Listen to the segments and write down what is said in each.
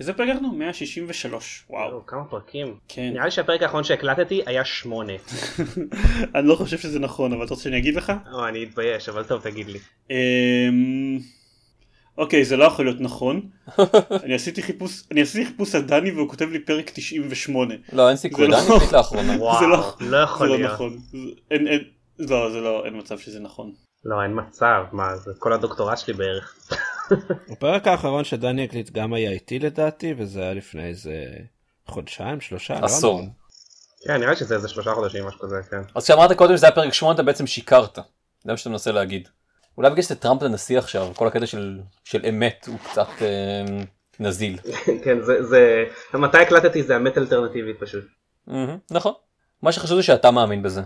איזה פרק אנחנו? 163, וואו. כמה פרקים. כן. נראה לי שהפרק האחרון שהקלטתי היה שמונה. אני לא חושב שזה נכון, אבל אתה רוצה שאני אגיד לך? או, אני אתבייש, אבל טוב, תגיד לי. אמ, אוקיי, זה לא יכול להיות נכון. אני עשיתי חיפוש, אני עשיתי חיפוש על דני והוא כותב לי פרק 98. לא, אין סיכוי, זה לא- דני החליט לאחרונה. וואו, זה לא לא יכול זה לא להיות. נכון. זה- אין, אין, לא, זה לא, אין מצב שזה נכון. לא, אין מצב, מה, זה כל הדוקטורט שלי בערך. הפרק האחרון שדני הקליט גם היה איתי לדעתי וזה היה לפני איזה חודשיים שלושה לא עשור. כן, נראה לי שזה איזה שלושה חודשים, משהו כזה, כן. אז כשאמרת קודם שזה היה פרק 8 אתה בעצם שיקרת. זה מה שאתה מנסה להגיד. אולי בגלל שזה טראמפ לנשיא עכשיו, כל הקטע של, של אמת הוא קצת אה, נזיל. כן, זה, זה, מתי הקלטתי זה אמת אלטרנטיבית פשוט. מהמם, נכון. מה שחשוב זה שאתה מאמין בזה.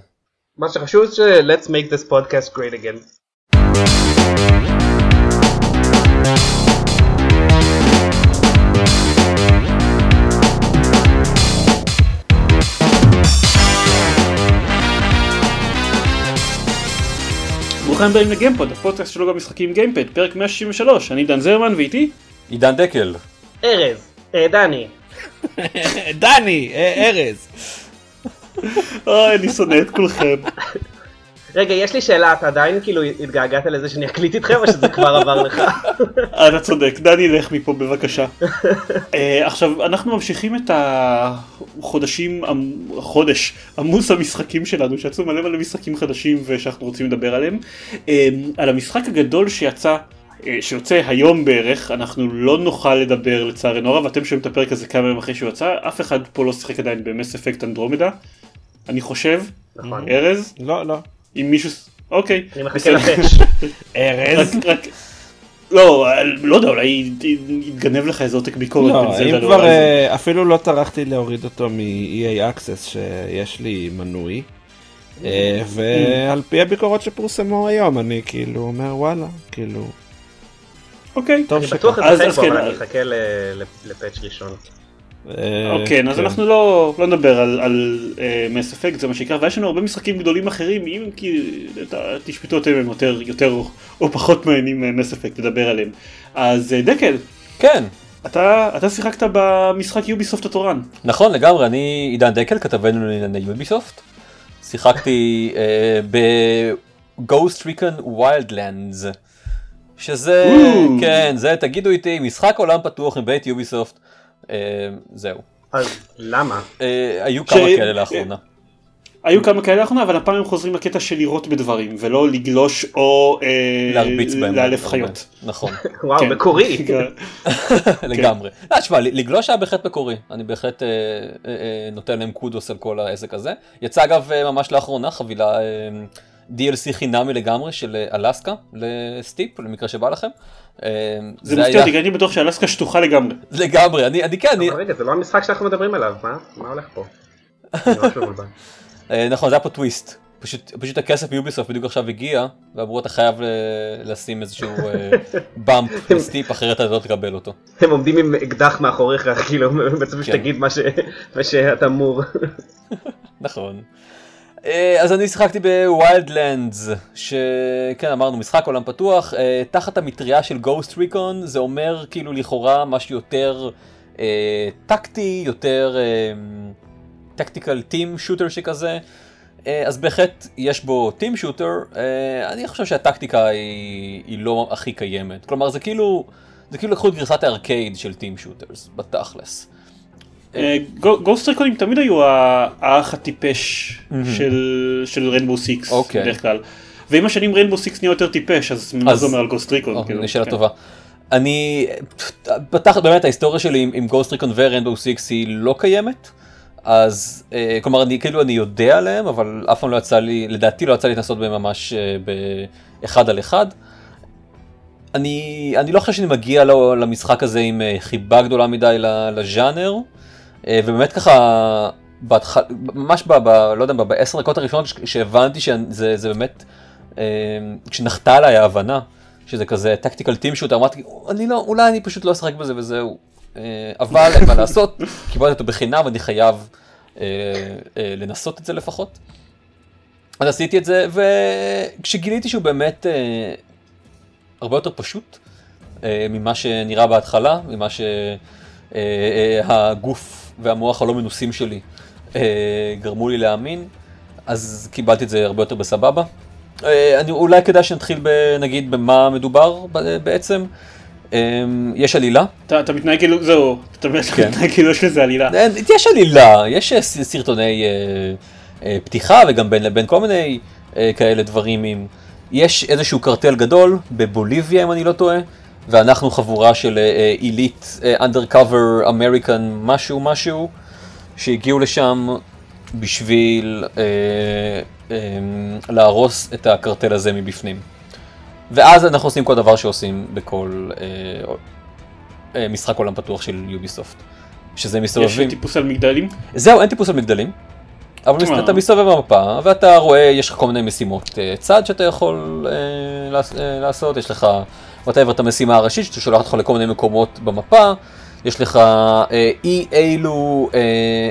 מה שחשוב זה ש- let's make this podcast great again. ברוכים הבאים לגיימפוד, הפודקאסט שלו במשחקים גיימפד, פרק 163, אני דן זרמן ואיתי? עידן דקל. ארז, אה, דני, דני אה, ארז אוי, אני שונא את כולכם. רגע, יש לי שאלה, אתה עדיין כאילו התגעגעת לזה שאני אקליט איתכם או שזה כבר עבר לך? אתה צודק, דני לך מפה בבקשה. אה, עכשיו, אנחנו ממשיכים את החודשים, החודש עמוס המשחקים שלנו, שיצאו מלא מלא משחקים חדשים ושאנחנו רוצים לדבר עליהם. אה, על המשחק הגדול שיצא, אה, שיוצא היום בערך, אנחנו לא נוכל לדבר לצערנו הרב, אתם שומעים את הפרק הזה כמה ימים אחרי שהוא יצא, אף אחד פה לא שיחק עדיין במס אפקט אנדרומדה, אני חושב, נכון. ארז, לא לא אם מישהו, אוקיי, אני מחכה. לפאץ'. ארז רק, רק, לא, לא יודע, אולי יתגנב לך איזה עותק ביקורת. לא אם כבר אה, אפילו לא טרחתי להוריד אותו מ-EA Access שיש לי מנוי. אה, ועל פי הביקורות שפורסמו היום אני כאילו אומר וואלה כאילו אוקיי, טוב אני. בטוח אז- כן, אבל אה, אני ל- לפאץ' ראשון. אה, אוקיי, אז כן. אנחנו לא לא נדבר על- על מס אפקט, זה מה שיקרה, ויש לנו הרבה משחקים גדולים אחרים, אם כי תשפטו אתם הם יותר יותר או- או פחות מעניינים מס אפקט לדבר עליהם. אז אה, דקל, כן. אתה אתה שיחקת במשחק יוביסופט התורן. נכון לגמרי, אני עידן דקל, כתבנו לענייני יוביסופט. שיחקתי אה, ב-Ghost Recon Wildlands. שזה, או. כן, זה, תגידו איתי, משחק עולם פתוח מבית יוביסופט. אה, זהו. אז למה? אה, היו כמה כאלה לאחרונה. היו כמה כאלה לאחרונה, אבל הפעם הם חוזרים לקטע של לירות בדברים, ולא לגלוש או אה, להרביץ בהם. לאלף חיות. נכון, וואו, כן. מקורי. לגמרי. לא, תשמע, לגלוש היה בהחלט מקורי. אני בהחלט אה, אה, אה, נותן להם קודוס על כל העסק הזה. יצא אגב אה, ממש לאחרונה חבילה אה, DLC חינמי לגמרי של אה, אלסקה לסטיפ, למקרה שבא לכם. אה, זה מפתיע אותי, כי אני בטוח שאלסקה שטוחה לגמרי. לגמרי, אני, אני כן, אני, רגע, זה לא המשחק שאנחנו מדברים עליו, מה? מה הולך פה? אני ממש מבולבל. אה, נכון, זה היה פה טוויסט. פשוט, פשוט הכסף מיוביסופט בדיוק עכשיו הגיע, ואמרו אתה חייב ל- לשים איזשהו bump לסטיפ, אחרת אתה לא תקבל אותו. הם עומדים עם אקדח מאחוריך, כאילו, בעצם כן. שתגיד מה שאתה אמור. נכון. אה, אז אני שיחקתי ב Wildlands, שכן אמרנו משחק עולם פתוח, אה, תחת המטריה של Ghost Recon, זה אומר כאילו לכאורה משהו יותר אה, טקטי, יותר tactical team shooter שכזה. אה, אז בהחלט יש בו team shooter, אה, אני חושב שהטקטיקה היא, היא לא הכי קיימת. כלומר זה כאילו, זה כאילו לקחו את גרסת הארקייד של team shooters, בתכלס. Ghost Recon ים תמיד היו האח הטיפש של- של Rainbow Six אוקיי. בדרך כלל. ועם השנים Rainbow Six נהיה יותר טיפש אז מה זה אומר על Ghost Recon? או, כאילו, שאלה כן. טובה. אני, פתח, באמת ההיסטוריה שלי עם, Ghost Recon ו Rainbow Six היא לא קיימת. אז אה, כלומר אני כאילו אני יודע עליהם אבל אף פעם לא יצא לי לדעתי לא יצא לי להתנסות בהם ממש אה, באחד על אחד. אני אני לא חושב שאני מגיע למשחק הזה עם אה, חיבה גדולה מדי לז'אנר אה, ובאמת ככה בהתחל, ממש ב, ב, לא יודע, בעשר דקות הראשונות שהבנתי שזה זה באמת אה, כשנחתה עליי ההבנה שזה כזה טקטיקל טים שוט אמרתי אני לא אולי אני פשוט לא אשחק בזה וזהו אה, אבל אין מה לעשות קיבלתי אותו בחינם אני חייב אה, אה, לנסות את זה לפחות. אז עשיתי את זה וכשגיליתי שהוא באמת אה, הרבה יותר פשוט אה, ממה שנראה בהתחלה ממה ש... אה, אה, והמוח הלא מנוסים שלי אה, גרמו לי להאמין, אז קיבלתי את זה הרבה יותר בסבבה. אה, אני, אולי כדאי שנתחיל ב, נגיד במה מדובר ב- בעצם. אה, יש עלילה, אתה אתה מתנהג כאילו, זהו, אתה כן. מתנהג כאילו יש לזה עלילה. אין, יש עלילה, יש אה, סרטוני אה, אה, פתיחה וגם בין לבין כל מיני אה, כאלה דברים. עם... יש איזשהו קרטל גדול בבוליביה אם אני לא טועה, ואנחנו חבורה של עילית undercover אמריקן משהו משהו, שהגיעו לשם בשביל אה, אה, להרוס את הקרטל הזה מבפנים. ואז אנחנו עושים כל דבר שעושים בכל אה, אה, משחק עולם פתוח של יוביסופט. שזה יש מסתובבים. טיפוס על מגדלים. זהו, אין טיפוס על מגדלים. אבל אה. אתה מסתובב במפה ואתה רואה, יש לך כל מיני משימות אה, צד שאתה יכול אה, אה, לעשות, יש לך, whatever, את המשימה הראשית ששולחת אותך לכל מיני מקומות במפה, יש לך אה, אי אילו אה,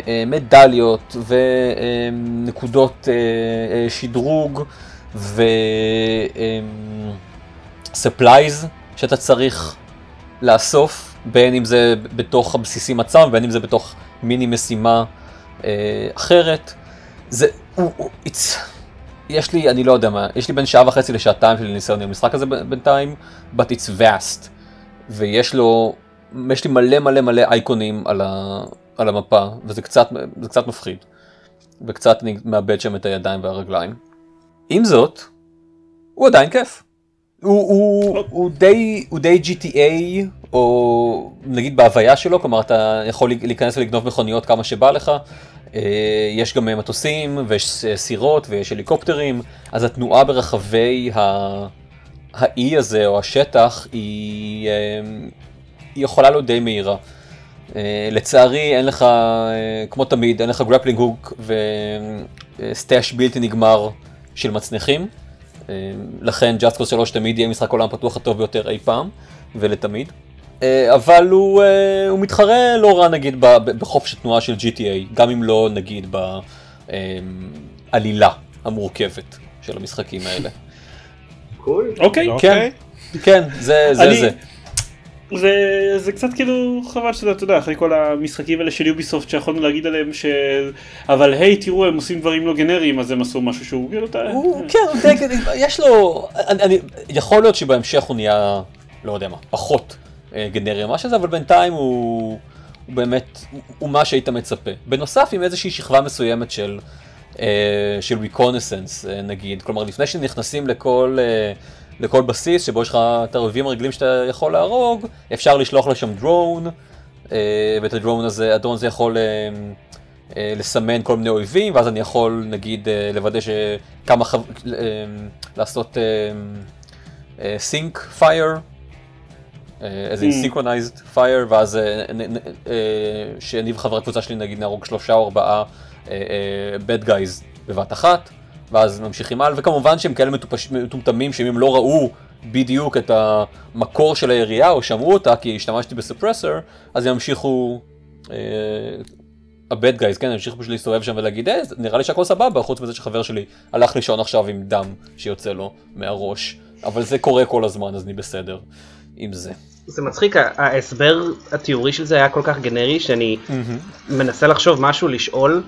אה, מדליות ונקודות אה, אה, שדרוג ו... אה, supplies שאתה צריך לאסוף, בין אם זה בתוך הבסיסים עצמם, ובין אם זה בתוך מיני משימה אה, אחרת. זה, הוא, הוא, יש לי, אני לא יודע מה, יש לי בין שעה וחצי לשעתיים של ניסיון עם המשחק הזה בינתיים, but it's vast. ויש לו, יש לי מלא מלא מלא אייקונים על, ה, על המפה, וזה קצת, קצת מפחיד. וקצת אני מאבד שם את הידיים והרגליים. עם זאת, הוא עדיין כיף. הוא, הוא, הוא, די, הוא די GTA, או נגיד בהוויה שלו, כלומר אתה יכול להיכנס ולגנוב מכוניות כמה שבא לך. אה, יש גם מטוסים ויש סירות ויש הליקופטרים, אז התנועה ברחבי ה... האי הזה או השטח היא, אה, היא יכולה להיות די מהירה. אה, לצערי אין לך, אה, כמו תמיד, אין לך grappling hook ו stash בלתי נגמר של מצנחים. אה, לכן Cause 3 תמיד יהיה משחק עולם פתוח הטוב ביותר אי פעם, ולתמיד. אה, אבל הוא, אה, הוא מתחרה לא רע נגיד בחופש התנועה של GTA, גם אם לא נגיד בעלילה המורכבת של המשחקים האלה. קול. אוקיי. אוקיי. כן, זה זה אני- זה. זה, זה קצת כאילו חבל שאתה אתה יודע אחרי כל המשחקים האלה של יוביסופט שיכולנו להגיד עליהם ש... אבל היי תראו הם עושים דברים לא גנריים אז הם עשו משהו שהוא כאילו כן, יש לו, אני, אני, יכול להיות שבהמשך הוא נהיה, לא יודע מה, פחות אה, גנרי או משהו כזה, אבל בינתיים הוא, הוא באמת, הוא, מה שהיית מצפה. בנוסף עם איזושהי שכבה מסוימת של, אה, של reconnaissance נגיד, כלומר לפני שנכנסים לכל, אה, לכל בסיס שבו יש לך את הרובים הרגילים שאתה יכול להרוג, אפשר לשלוח לשם דרון, אה, ואת הדרון הזה, הדרון הזה יכול... אה, אה, לסמן כל מיני אויבים, ואז אני יכול נגיד אה, לוודא שכמה חב... אה, לעשות sync fire, איזה אממ. synchronized fire, ואז אה, אה, שאני וחברי הקבוצה שלי נגיד נהרוג שלושה או ארבעה bad guys בבת אחת, ואז ממשיכים הלאה, וכמובן שהם כאלה מטומטמים שאם הם לא ראו בדיוק את המקור של הירייה או שמעו אותה כי השתמשתי ב suppressor, אז הם ימשיכו אה, ה bad guys, כן, המשיך פשוט להסתובב שם ולהגיד, אה, נראה לי שהכל סבבה, חוץ מזה שחבר שלי הלך לישון עכשיו עם דם שיוצא לו מהראש. אבל זה קורה כל הזמן, אז אני בסדר עם זה. זה מצחיק, ההסבר התיאורי של זה היה כל כך גנרי שאני מנסה לחשוב משהו לשאול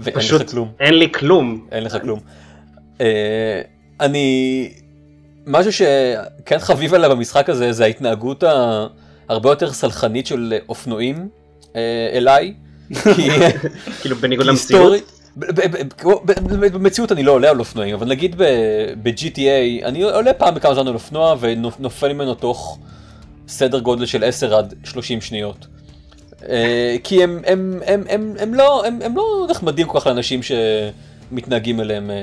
ופשוט. אין לי כלום. אין לך כלום. אה, אני... משהו שכן חביב עליו במשחק הזה זה ההתנהגות ההרבה יותר סלחנית של אופנועים אה, אליי. כי כאילו בניגוד למציאות. במציאות אני לא עולה על אופנועים, אבל נגיד ב-GTA, אני עולה פעם בכמה זמן על אופנוע ונופל ממנו תוך סדר גודל של 10 עד 30 שניות. אה, כי הם, הם, הם, הם, הם, לא, הם, הם לא נחמדים כל כך לאנשים שמתנהגים אליהם אה,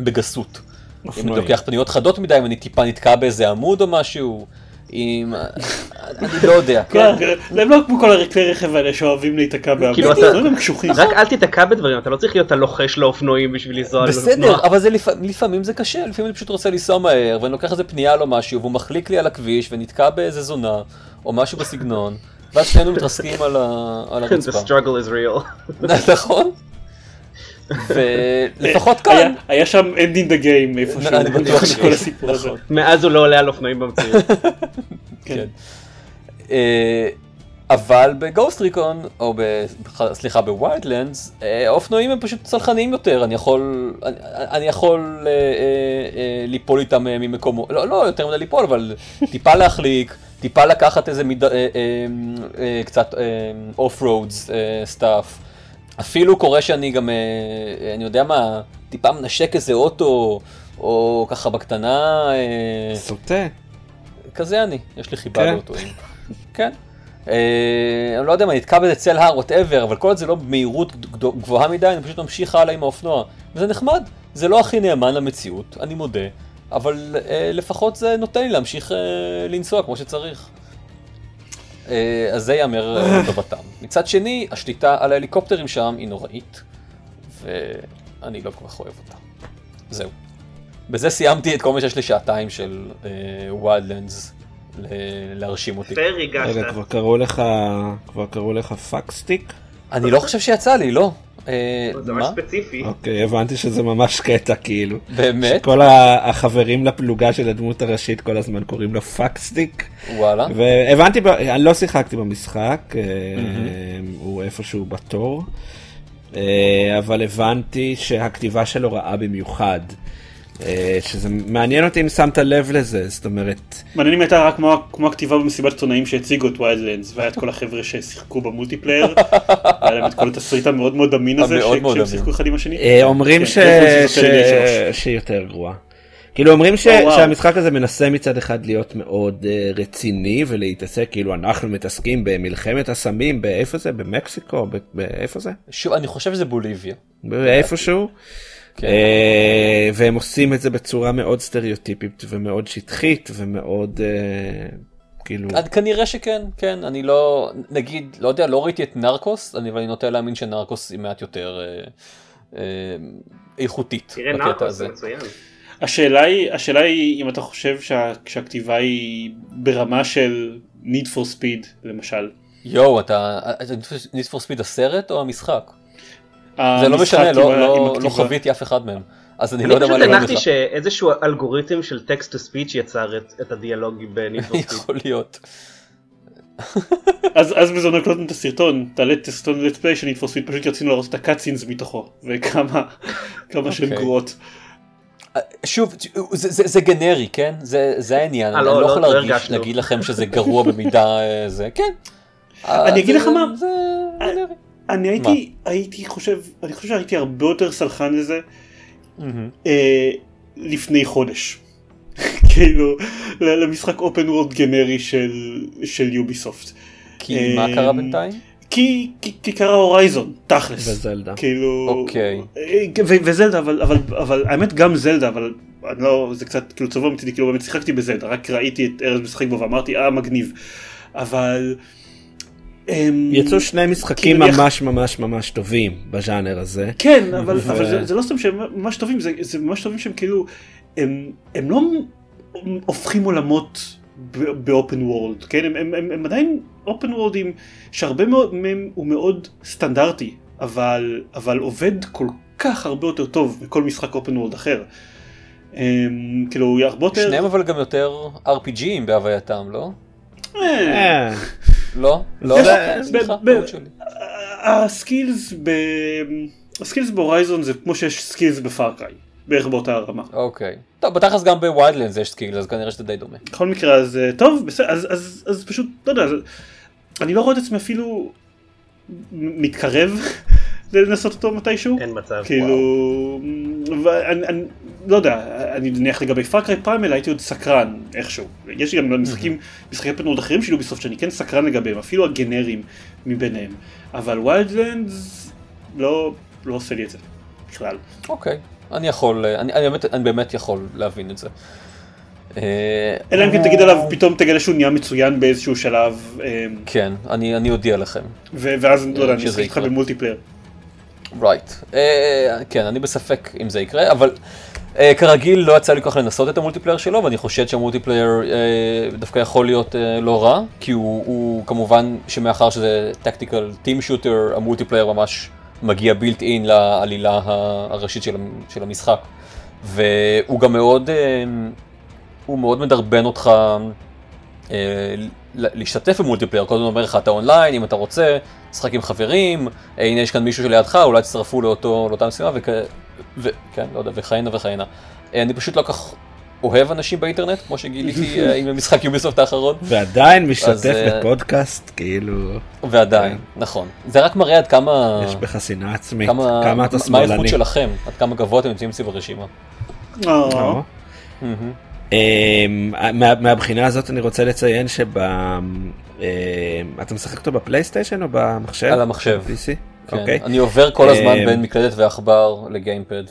בגסות. אם אני אופנועים. לוקח פניות חדות מדי, אם אני טיפה נתקע באיזה עמוד או משהו, אם... אני לא יודע. כן, הם לא כמו כל כלי רכב האלה שאוהבים להיתקע כאילו, לא הם קשוחים. רק אל תיתקע בדברים, אתה לא צריך להיות הלוחש לאופנועים בשביל לנסוע על בסדר, אופנוע. אבל זה לפ... לפעמים זה קשה, לפעמים אני פשוט רוצה לנסוע מהר, ואני לוקח איזה פנייה או משהו, והוא מחליק לי על הכביש ונתקע באיזה זונה, או משהו בסגנון, ואז שנינו מתרסקים על, ה... על The הרצפה. struggle is real. נכון? ולפחות כאן, היה שם end in the game איפשהו, אני בטוח כל שיש, הסיפור הזה. נכון. מאז הוא לא עולה על אופנועים במציאות. כן. אה, אבל ב Ghost Recon, או ב... סליחה, ב Wildlands, אה, האופנועים הם פשוט סלחניים יותר, אני יכול, אני, אני יכול אה, אה, אה, ליפול איתם אה, ממקומו, לא, לא יותר מדי ליפול, אבל טיפה להחליק, טיפה לקחת איזה מיד... אה, אה, אה, קצת off roads stuff. אפילו קורה שאני גם, אה, אני יודע מה, טיפה מנשק איזה אוטו, או ככה בקטנה. אה, סוטה. כזה אני, יש לי חיבה כן. לאוטואים. כן. אה, אני לא יודע מה, נתקע באיזה צלע הר, whatever, אבל כל עוד זה לא במהירות גבוהה מדי, אני פשוט ממשיך הלאה עם האופנוע. וזה נחמד, זה לא הכי נאמן למציאות, אני מודה, אבל אה, לפחות זה נותן לי להמשיך אה, לנסוע כמו שצריך. אה, אז זה ייאמר אה, לטובתם. מצד שני, השליטה על ההליקופטרים שם היא נוראית, ואני לא כל כך אוהב אותה. זהו. בזה סיימתי את כל מה שיש לי שעתיים של Wildlands להרשים אותי. פייר הגשת. רגע, כבר קראו לך, כבר קראו לך fuckstick? אני לא חושב שיצא לי, לא. אה, זה ממש? ספציפי. אוקיי, הבנתי שזה ממש קטע כאילו. באמת? שכל החברים לפלוגה של הדמות הראשית כל הזמן קוראים לו fuckstick. וואלה. והבנתי, אני לא שיחקתי במשחק, אה, הוא איפשהו בתור, אה, אבל הבנתי שהכתיבה שלו רעה במיוחד. אה, שזה מעניין אותי אם שמת לב לזה, זאת אומרת, מעניין אם הייתה רק כמו, כמו הכתיבה במסיבת עיתונאים שהציגו את Wildlands והיה את כל החבר'ה ששיחקו ב multiplayer. היה להם את כל התסריט המאוד מאוד אמין הזה שהם. שיחקו אחד עם השני. אה, אומרים כן, ש- reference ש- יותר ידי שלוש. שהיא יותר גרועה. כאילו אומרים ש- או, וואו. שהמשחק הזה מנסה מצד אחד להיות מאוד אה, רציני ולהתעסק כאילו אנחנו מתעסקים במלחמת הסמים באיפה זה במקסיקו ב- באיפה זה שוב, אני חושב שזה בוליביה. באיפשהו. כן. אה, והם עושים את זה בצורה מאוד סטריאוטיפית ומאוד שטחית ומאוד אה, כאילו אז כנראה שכן, כן, אני לא, נגיד, לא יודע, לא ראיתי את נרקוס, אני- אבל אני נוטה להאמין שנרקוס היא מעט יותר אה, אה, איכותית תראה נרקוס. זה מצוין. השאלה היא, השאלה היא אם אתה חושב שה, שהכתיבה היא ברמה של need for speed למשל. יואו, אתה, אתה need for speed הסרט או המשחק? זה לא משנה, לא, לא, לא. חוויתי אף אחד מהם. אז אני אני לא יודע מה פשוט להגיד הנחתי לך. שאיזשהו אלגוריתם של טקסט טו ספיץ' יצר את- את הדיאלוג בניטרוספיץ'. יכול להיות. אז אז בזמן הקלטנו את הסרטון, תעלה את הסרטון לט פליי של speed, פשוט רצינו להראות את הקאצינס מתוכו, וכמה כמה שהן אוקיי. גרועות. שוב, זה, זה, זה גנרי, כן? זה, זה העניין. אה, אני לא, לא לא, יכול לא להרגיש. להגיד לכם שזה גרוע במידה אה, זה, כן. אני אגיד לך מה. אני הייתי הייתי חושב, אני חושב שהייתי הרבה יותר סלחן לזה. אה, לפני חודש. כאילו למשחק אופן וורד גנרי של של יוביסופט. כי מה אה, קרה בינתיים? כי, כי, כי קרה הורייזון, תכלס. וזלדה. כאילו... אוקיי. אה, ו- וזלדה, אבל, אבל, אבל האמת גם זלדה, אבל אני לא, זה קצת כאילו צבוע מצידי, כאילו באמת שיחקתי בזלדה, רק ראיתי את ארז משחק בו ואמרתי, אה מגניב. אבל... אמ, יצאו שני משחקים כאילו, ממש ממש ממש טובים בז'אנר הזה. כן, אבל, ו- אבל זה, זה לא סתם שהם ממש טובים, זה, זה ממש טובים שהם כאילו, הם, הם לא הופכים עולמות באופן וורלד, כן? הם, הם, הם, הם עדיין אופן וורלדים שהרבה מאוד מהם הוא מאוד סטנדרטי, אבל, אבל עובד כל כך הרבה יותר טוב מכל משחק open world אחר. הם, כאילו, הוא הרבה יותר... שניהם אבל גם יותר RPGים בהווייתם, לא? לא? לא? סליחה, טעות שלי. ה skills ב... ה skills ב Horizon זה כמו שיש skills ב Far Cry, בערך באותה רמה. אוקיי. טוב, בתכלס גם ב Wildlands יש skill, אז כנראה שזה די דומה. בכל מקרה אז אה, טוב בסדר אז, אז, אז פשוט לא יודע אני לא רואה את עצמי אפילו מתקרב לנסות אותו מתישהו אין מצב. כאילו ואני אני, לא יודע אני נניח לגבי Far Cry Primal הייתי עוד סקרן איכשהו יש לי גם משחקים משחקי open world אחרים של Ubisoft שאני כן סקרן לגביהם אפילו הגנריים מביניהם אבל Wildlands לא לא עושה לי את זה בכלל. אוקיי. אני יכול, אני, אני, באמת, אני באמת יכול להבין את זה. אה, אלא אם כן תגיד עליו פתאום תגלה שהוא נהיה מצוין באיזשהו שלב אה, כן, אני, אני אודיע לכם. ו- ואז לא יודע אני אשחק איתך. ב multiplayer. Right. אה, כן, אני בספק אם זה יקרה, אבל אה, כרגיל לא יצא לי כל כך לנסות את ה multiplayer שלו, ואני חושד שה multiplayer אה, דווקא יכול להיות אה, לא רע, כי הוא, הוא כמובן שמאחר שזה tactical team shooter, ה multiplayer ממש מגיע built in לעלילה הראשית של, של המשחק. והוא גם מאוד, אה, הוא מאוד מדרבן אותך אה, להשתתף ב multiplayer, קודם אומר לך אתה אונליין, אם אתה רוצה, לשחק עם חברים, אה, הנה יש כאן מישהו שלידך, אולי תצטרפו לאותו, לאותה משימה, וכ... וכן, לא יודע, וכהנה וכהנה. אה, אני פשוט לא כך אוהב אנשים באינטרנט, כמו שגיליתי עם המשחק Ubisoft האחרון. ועדיין משתתף בפודקאסט, כאילו... ועדיין, כן. נכון. זה רק מראה עד כמה... יש בך שנאה עצמית, כמה, כמה אתה שמאלני. מה האיכות שלכם, עד כמה גבוה אתם נמצאים סביב הרשימה. אמ, מהבחינה הזאת אני רוצה לציין שב... אמ, אתה משחק אותו בפלייסטיישן או במחשב? על המחשב. PC? כן. אוקיי. אני עובר כל הזמן אמ, בין מקלדת ועכבר לגיימפד.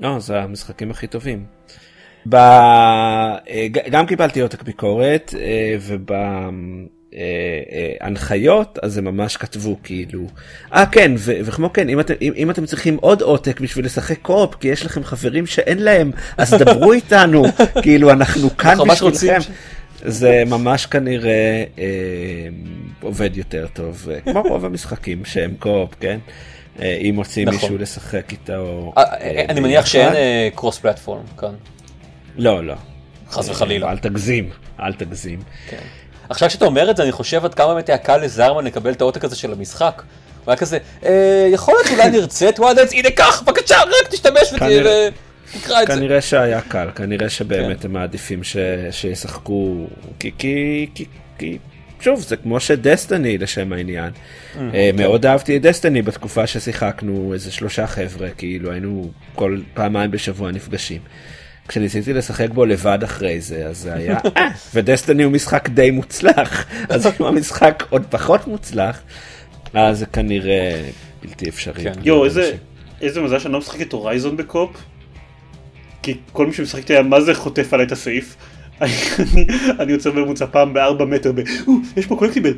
לא, זה המשחקים הכי טובים. אה, גם קיבלתי עותק ביקורת אה, וב... אה, הנחיות אז הם ממש כתבו כאילו אה כן ו- וכמו כן אם אתם אם, אם אתם צריכים עוד עותק בשביל לשחק קופ כי יש לכם חברים שאין להם אז דברו איתנו כאילו אנחנו כאן בשבילכם. זה ממש כנראה אה, עובד יותר טוב כמו רוב המשחקים שהם קופ כן. אה, אם מוצאים נכון. מישהו לשחק איתו. אה, אה, אני מניח שאין קרוס פלטפורם כאן. לא לא. חס וחלילה. אל תגזים אל תגזים. כן. עכשיו כשאתה אומר את זה, אני חושב עד כמה באמת היה קל לזרמן לקבל את העותק הזה של המשחק. הוא היה כזה, אה, יכול להיות אולי נרצה את וואדנס, הנה קח, בבקשה, רק תשתמש ותקרא את זה. כנראה שהיה קל, כנראה שבאמת כן. הם מעדיפים שישחקו, כי, שוב, זה כמו שדסטיני לשם העניין. Mm, אה, כן. מאוד אהבתי את דסטיני בתקופה ששיחקנו איזה שלושה חבר'ה, כאילו היינו כל פעמיים בשבוע נפגשים. כשניסיתי לשחק בו לבד אחרי זה אז זה היה אה, ודסטיני הוא משחק די מוצלח אז אם המשחק עוד פחות מוצלח אז זה כנראה בלתי אפשרי. כן. יואו איזה איזה מזל שאני לא משחק את Horizon ב co-op. כי כל מי שמשחק איתי מה זה חוטף עליי את הסעיף. אני יוצא בממוצע פעם בארבע מטר ב... יש פה collectible,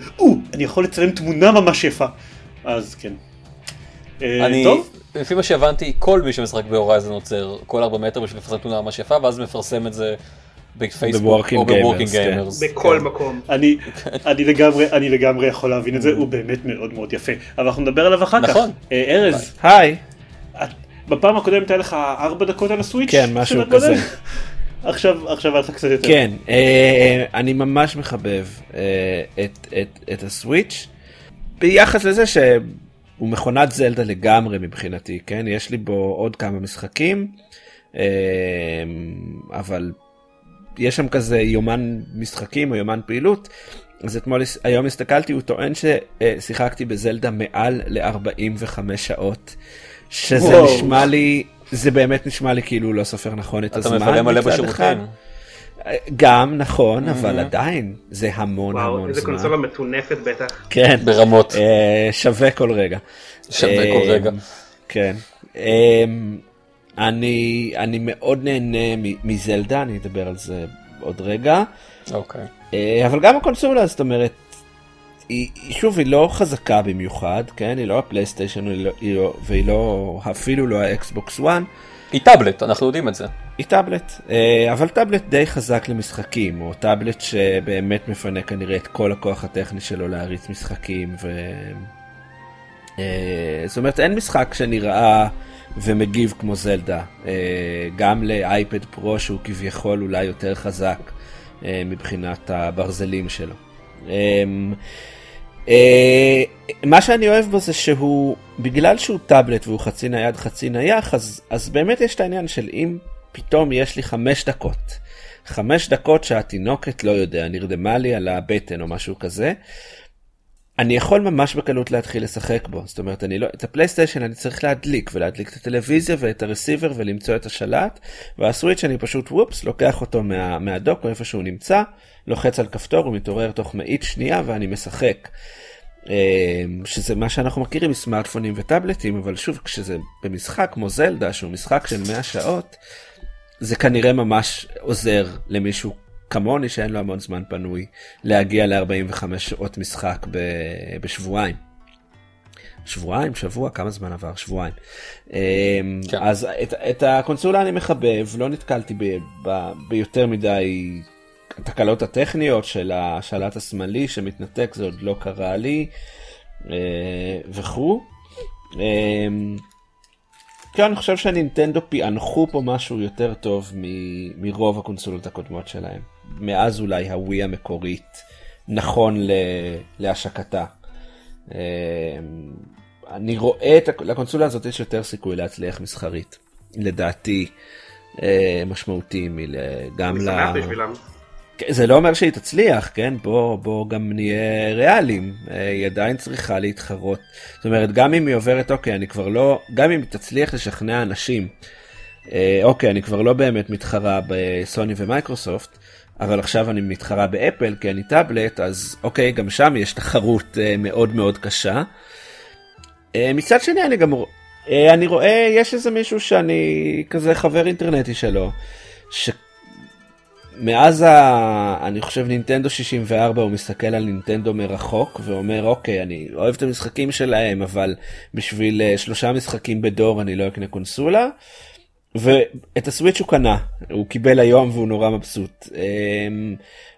אני יכול לצלם תמונה ממש יפה. אז כן. אה, אני, טוב. לפי מה שהבנתי, כל מי שמשחק ב Horizon עוצר כל 4 מטר בשביל לפרסם תמונה ממש יפה, ואז מפרסם את זה בפייסבוק או ב Working Gamers. כן. בכל כן. מקום. אני, אני, לגמרי, אני לגמרי יכול להבין את זה, הוא באמת מאוד מאוד יפה. אבל אנחנו נדבר עליו אחר נכון. כך. אה, ארז. היי. בפעם הקודמת היה לך 4 דקות על הסוויץ'? כן, משהו כזה. עכשיו עכשיו היה לך קצת יותר. כן, אה, אני ממש מחבב את, את, את הסוויץ'. ביחס לזה ש... הוא מכונת זלדה לגמרי מבחינתי, כן? יש לי בו עוד כמה משחקים, אמ, אבל יש שם כזה יומן משחקים או יומן פעילות. אז אתמול, היום הסתכלתי, הוא טוען ששיחקתי בזלדה מעל ל-45 שעות, שזה וואו. נשמע לי, זה באמת נשמע לי כאילו הוא לא סופר נכון את הזמן. אתה מבלה מלא בשירותים. גם נכון, אבל עדיין זה המון המון זמן. איזה קונסולה מטונפת בטח. כן. ברמות. אה, שווה כל רגע. שווה כל רגע. כן. אה, אני אני מאוד נהנה מזלדה, אני אדבר על זה עוד רגע. אוקיי. אה, אבל גם הקונסולה, זאת אומרת, היא, שוב, היא לא חזקה במיוחד, כן? היא לא הפלייסטיישן לא, לא, והיא לא, אפילו לא האקסבוקס 1. היא טאבלט, אנחנו יודעים את זה. היא טאבלט, אה, אבל טאבלט די חזק למשחקים, או טאבלט שבאמת מפנה כנראה את כל הכוח הטכני שלו להריץ משחקים, ו... אה, זאת אומרת אין משחק שנראה ומגיב כמו זלדה, אה, גם לאייפד פרו שהוא כביכול אולי יותר חזק מבחינת הברזלים שלו. מה שאני אוהב בו זה שהוא, בגלל שהוא טאבלט והוא חצי נייד חצי נייח, אז, אז באמת יש את העניין של אם פתאום יש לי חמש דקות. חמש דקות שהתינוקת, לא יודע, נרדמה לי על הבטן או משהו כזה. אני יכול ממש בקלות להתחיל לשחק בו, זאת אומרת, אני לא, את הפלייסטיישן אני צריך להדליק ולהדליק את הטלוויזיה ואת הרסיבר ולמצוא את השלט, והסוויץ' אני פשוט וופס, לוקח אותו מה, מהדוק או איפה שהוא נמצא, לוחץ על כפתור, הוא מתעורר תוך מאית שנייה ואני משחק. אמ, שזה מה שאנחנו מכירים מסמארטפונים וטאבלטים, אבל שוב, כשזה במשחק כמו זלדה, שהוא משחק של 100 שעות, זה כנראה ממש עוזר למישהו כמוני שאין לו המון זמן פנוי להגיע ל-45 שעות משחק ב- בשבועיים. שבועיים, שבוע, כמה זמן עבר? שבועיים. אמ, כן. אז את, את הקונסולה אני מחבב, לא נתקלתי ב, ב, ביותר מדי התקלות הטכניות של השלט השמאלי שמתנתק, זה עוד לא קרה לי, אה, וכו'. אמ, כן, אני חושב שהנינטנדו פענחו פה משהו יותר טוב מרוב הקונסולות הקודמות שלהם. מאז אולי הווי המקורית נכון ל, להשקתה. אה, אני רואה את לקונסולה הזאת יש יותר סיכוי להצליח מסחרית, לדעתי אה, משמעותי גם ל... בשבילם. זה לא אומר שהיא תצליח, כן? בוא, בוא גם נהיה ריאליים. אה, היא עדיין צריכה להתחרות. זאת אומרת, גם אם היא עוברת, אוקיי, אני כבר לא, גם אם תצליח לשכנע אנשים, אוקיי, אני כבר לא באמת מתחרה בסוני ומייקרוסופט, אבל עכשיו אני מתחרה באפל כי אני טאבלט, אז אוקיי, גם שם יש תחרות אה, מאוד מאוד קשה. מצד שני, אני גם, אני רואה, יש איזה מישהו שאני כזה חבר אינטרנטי שלו, ש... מאז ה... אני חושב נינטנדו 64 הוא מסתכל על נינטנדו מרחוק ואומר אוקיי אני אוהב את המשחקים שלהם אבל בשביל uh, שלושה משחקים בדור אני לא אקנה קונסולה. ואת הסוויץ' הוא קנה הוא קיבל היום והוא נורא מבסוט um,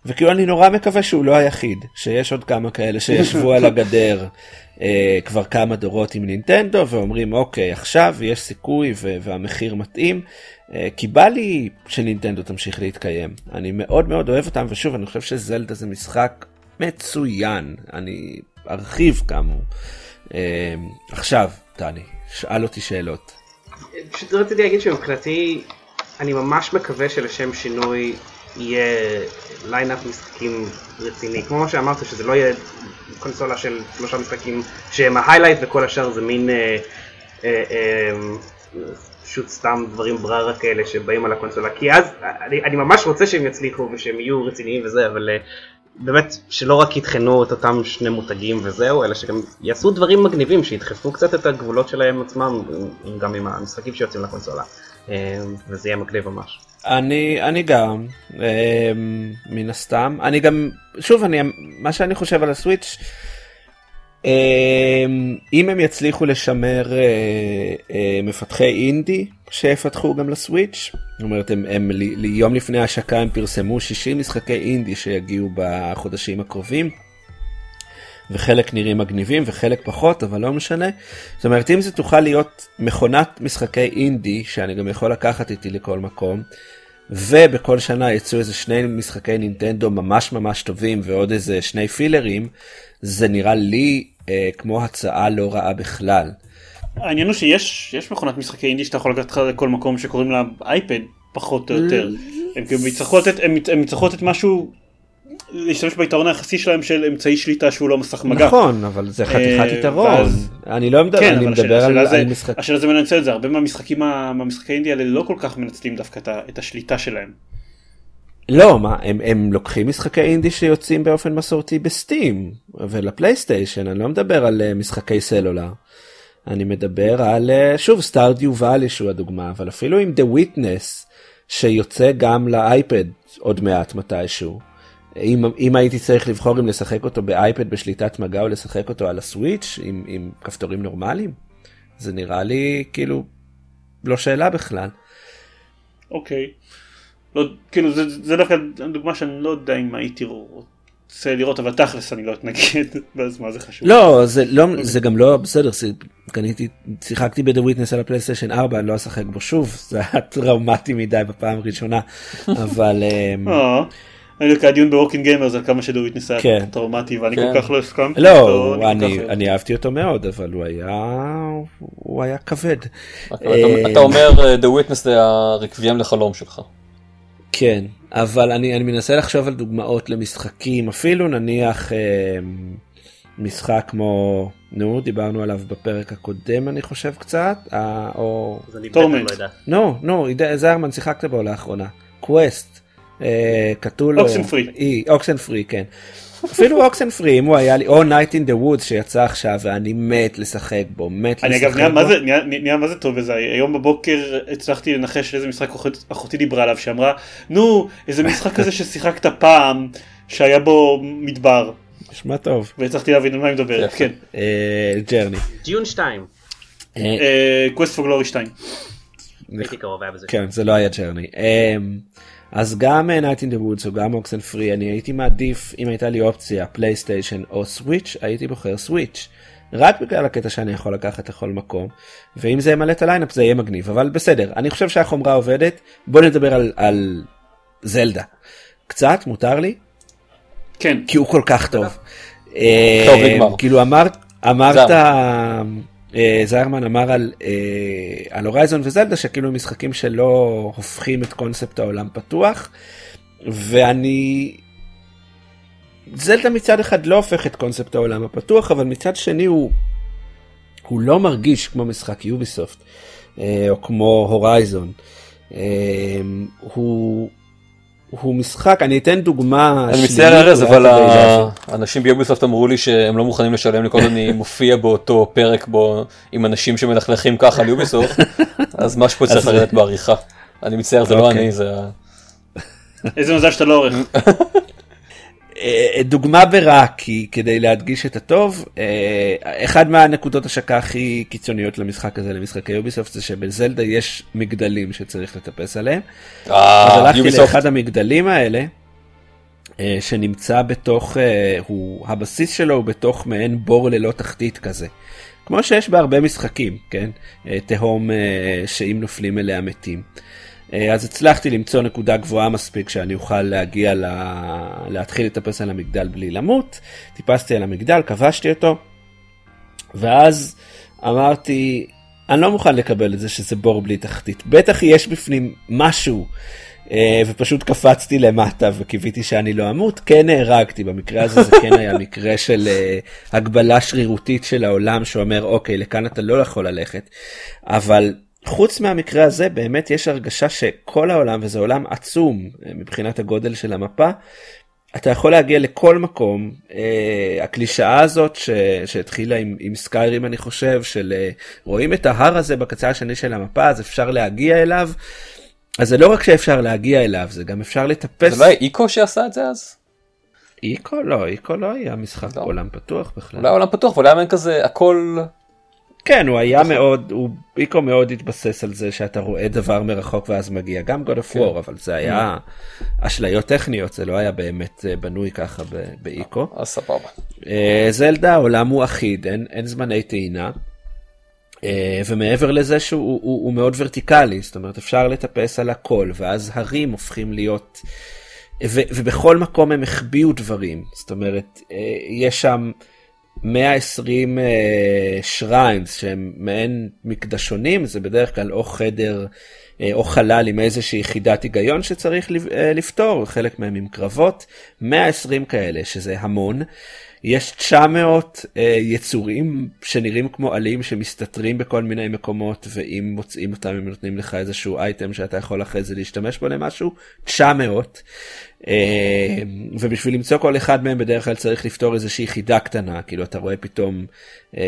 וכאילו אני נורא מקווה שהוא לא היחיד שיש עוד כמה כאלה שישבו על הגדר uh, כבר כמה דורות עם נינטנדו ואומרים אוקיי עכשיו יש סיכוי והמחיר מתאים אה, כי בא לי שנינטנדו תמשיך להתקיים. אני מאוד מאוד אוהב אותם, ושוב, אני חושב שזלדה זה משחק מצוין. אני ארחיב כאמור. אה, עכשיו, דני, שאל אותי שאלות. פשוט רציתי להגיד שמבחינתי, אני ממש מקווה שלשם שינוי יהיה lineup משחקים רציני. כמו מה שאמרת, שזה לא יהיה קונסולה של שלושה משחקים שהם ה highlight וכל השאר זה מין... אה, אה, אה, פשוט סתם דברים בררה כאלה שבאים על הקונסולה כי אז אני, אני ממש רוצה שהם יצליחו ושהם יהיו רציניים וזה אבל uh, באמת שלא רק יטחנו את אותם שני מותגים וזהו אלא שגם יעשו דברים מגניבים שידחפו קצת את הגבולות שלהם עצמם גם עם המשחקים שיוצאים לקונסולה uh, וזה יהיה מגניב ממש. אני אני גם uh, מן הסתם אני גם שוב אני מה שאני חושב על הסוויץ'. אמ, אם הם יצליחו לשמר אה, אה, מפתחי אינדי שיפתחו גם לסוויץ', זאת אומרת הם, הם יום לפני ההשקה הם פרסמו 60 משחקי אינדי שיגיעו בחודשים הקרובים. וחלק נראים מגניבים וחלק פחות אבל לא משנה. זאת אומרת אם זה תוכל להיות מכונת משחקי אינדי שאני גם יכול לקחת איתי לכל מקום ובכל שנה יצאו איזה שני משחקי נינטנדו ממש ממש טובים ועוד איזה שני פילרים זה נראה לי אה, כמו הצעה לא רעה בכלל. העניין הוא שיש יש מכונת משחקי אינדי שאתה יכול לקחת לך לכל מקום שקוראים לה אייפד פחות או יותר. הם כאילו יצטרכו לתת הם יצטרכו לתת משהו להשתמש ביתרון היחסי שלהם של אמצעי שליטה שהוא לא מסך מגע. נכון אבל זה חתיכת אה, יתרון. אני לא מדבר, כן, אני מדבר על, על משחק. השאלה זה מנצל את זה הרבה מהמשחקים מהמשחקי אינדי האלה לא כל כך מנצלים דווקא את השליטה שלהם. לא, מה, הם, הם לוקחים משחקי אינדי שיוצאים באופן מסורתי בסטים ולפלייסטיישן, אני לא מדבר על uh, משחקי סלולר. אני מדבר על, uh, שוב, סטארדיו ואלי שהוא הדוגמה, אבל אפילו עם The Witness שיוצא גם לאייפד עוד מעט מתישהו. אם, אם הייתי צריך לבחור אם לשחק אותו באייפד בשליטת מגע או לשחק אותו על הסוויץ' עם, עם כפתורים נורמליים, זה נראה לי כאילו לא שאלה בכלל. אוקיי. Okay. לא, כאילו זה, זה דווקא דוגמה שאני לא יודע אם הייתי רוצה לראות אבל תכלס אני לא אתנגד אז מה זה חשוב. לא זה לא okay. זה גם לא בסדר זה, קניתי שיחקתי ב The Witness על הפלייסטיישן 4 אני לא אשחק בו שוב זה היה טראומטי מדי בפעם הראשונה אבל. אמ, אה, אני יודע הדיון ב Working Gamers על כמה ש The Witness היה כן. טראומטי ואני כן. כל כך לא הסכמתי. לא אני אהבתי אותו מאוד אבל הוא היה הוא היה כבד. אתה אומר The Witness זה הרקוויאם לחלום שלך. כן, אבל אני, אני מנסה לחשוב על דוגמאות למשחקים, אפילו נניח אה, משחק כמו, נו, דיברנו עליו בפרק הקודם אני חושב קצת, אה, או... Torment. נו, נו, זיירמן שיחקת בו לאחרונה, quest, אה, Cthulhu, Oxenfree, Oxenfree, כן. אפילו Oxenfree אם הוא היה לי או Night in the Woods שיצא עכשיו ואני מת לשחק בו מת אני אגב נהיה מה זה טוב וזה היום בבוקר הצלחתי לנחש איזה משחק אחותי דיברה עליו שאמרה נו איזה משחק כזה ששיחקת פעם שהיה בו מדבר. נשמע טוב. והצלחתי להבין על מה היא מדברת כן. Journey. דיון 2. Quest for Glory 2. הייתי קרוב היה בזה. כן זה לא היה Journey. אז גם אה, Night in the Woods או גם Oxenfree אני הייתי מעדיף אם הייתה לי אופציה פלייסטיישן או Switch הייתי בוחר Switch. רק בגלל הקטע שאני יכול לקחת לכל מקום ואם זה ימלא את ה lineup זה יהיה מגניב אבל בסדר אני חושב שהחומרה עובדת בוא נדבר על, על זלדה קצת מותר לי. כן. כי הוא כל כך טוב. טוב, אה, נגמר. כאילו אמרת, אמרת, זיירמן אמר על, אה, על הורייזון וזלדה שכאילו משחקים שלא הופכים את קונספט העולם פתוח, ואני... זלדה מצד אחד לא הופך את קונספט העולם הפתוח, אבל מצד שני הוא, הוא לא מרגיש כמו משחק יוביסופט, אה, או כמו הורייזון. אה, הוא, הוא משחק, אני אתן דוגמה. אני מצטער ארז, אולי אבל. האנשים ביוביסופט אמרו לי שהם לא מוכנים לשלם לי כל אני מופיע באותו פרק בו עם אנשים שמלכלכים ככה על יוביסופט, אז משהו פה צריך לרדת בעריכה. אני מצטער, זה לא אוקיי. אני, זה... איזה מזל שאתה לא עורך. אה, דוגמה ברע, כי כדי להדגיש את הטוב, אה, אחד מהנקודות השקה הכי קיצוניות למשחק הזה, למשחקי יוביסופט, זה שבזלדה יש מגדלים שצריך לטפס עליהם. אז אה, הלכתי. לאחד המגדלים האלה, שנמצא בתוך, הוא, הבסיס שלו הוא בתוך מעין בור ללא תחתית כזה. כמו שיש בהרבה משחקים, כן? תהום שאם נופלים אליה מתים. אה, אז הצלחתי למצוא נקודה גבוהה מספיק שאני אוכל להגיע, ל... להתחיל לטפס על המגדל בלי למות. טיפסתי על המגדל, כבשתי אותו, ואז אמרתי, אני לא מוכן לקבל את זה שזה בור בלי תחתית. בטח יש בפנים משהו. אה, ופשוט קפצתי למטה וקיוויתי שאני לא אמות, כן נהרגתי, במקרה הזה זה כן היה מקרה של אה, הגבלה שרירותית של העולם שאומר אוקיי לכאן אתה לא יכול ללכת, אבל חוץ מהמקרה הזה באמת יש הרגשה שכל העולם וזה עולם עצום אה, מבחינת הגודל של המפה. אתה יכול להגיע לכל מקום, אה, הקלישאה הזאת ש, שהתחילה עם, עם סקיירים אני חושב, של אה, רואים את ההר הזה בקצה השני של המפה אז אפשר להגיע אליו, אז זה לא רק שאפשר להגיע אליו, זה גם אפשר לטפס. זה לא היה איקו שעשה את זה אז? איקו לא, איקו לא היה משחק לא. בעולם פתוח בכלל. אולי עולם פתוח, ואולי היה כזה הכל... כן, הוא היה מאוד, הוא, איקו מאוד התבסס על זה שאתה רואה דבר מרחוק ואז מגיע, גם God of כן. War, אבל זה היה אשליות טכניות, זה לא היה באמת אה, בנוי ככה באיקו. אז סבבה. אה, זלדה העולם הוא אחיד אין, אין זמני טעינה. אה, ומעבר לזה שהוא הוא, הוא מאוד ורטיקלי זאת אומרת אפשר לטפס על הכל ואז הרים הופכים להיות ו, ובכל מקום הם החביאו דברים זאת אומרת אה, יש שם 120 שריינס שהם מעין מקדשונים זה בדרך כלל או חדר אה, או חלל עם איזושהי יחידת היגיון שצריך אה, לפתור חלק מהם עם קרבות 120 כאלה שזה המון. יש 900 uh, יצורים שנראים כמו עלים שמסתתרים בכל מיני מקומות ואם מוצאים אותם הם נותנים לך איזשהו אייטם שאתה יכול אחרי זה להשתמש בו למשהו 900 uh, ובשביל למצוא כל אחד מהם בדרך כלל צריך לפתור איזושהי חידה קטנה כאילו אתה רואה פתאום uh,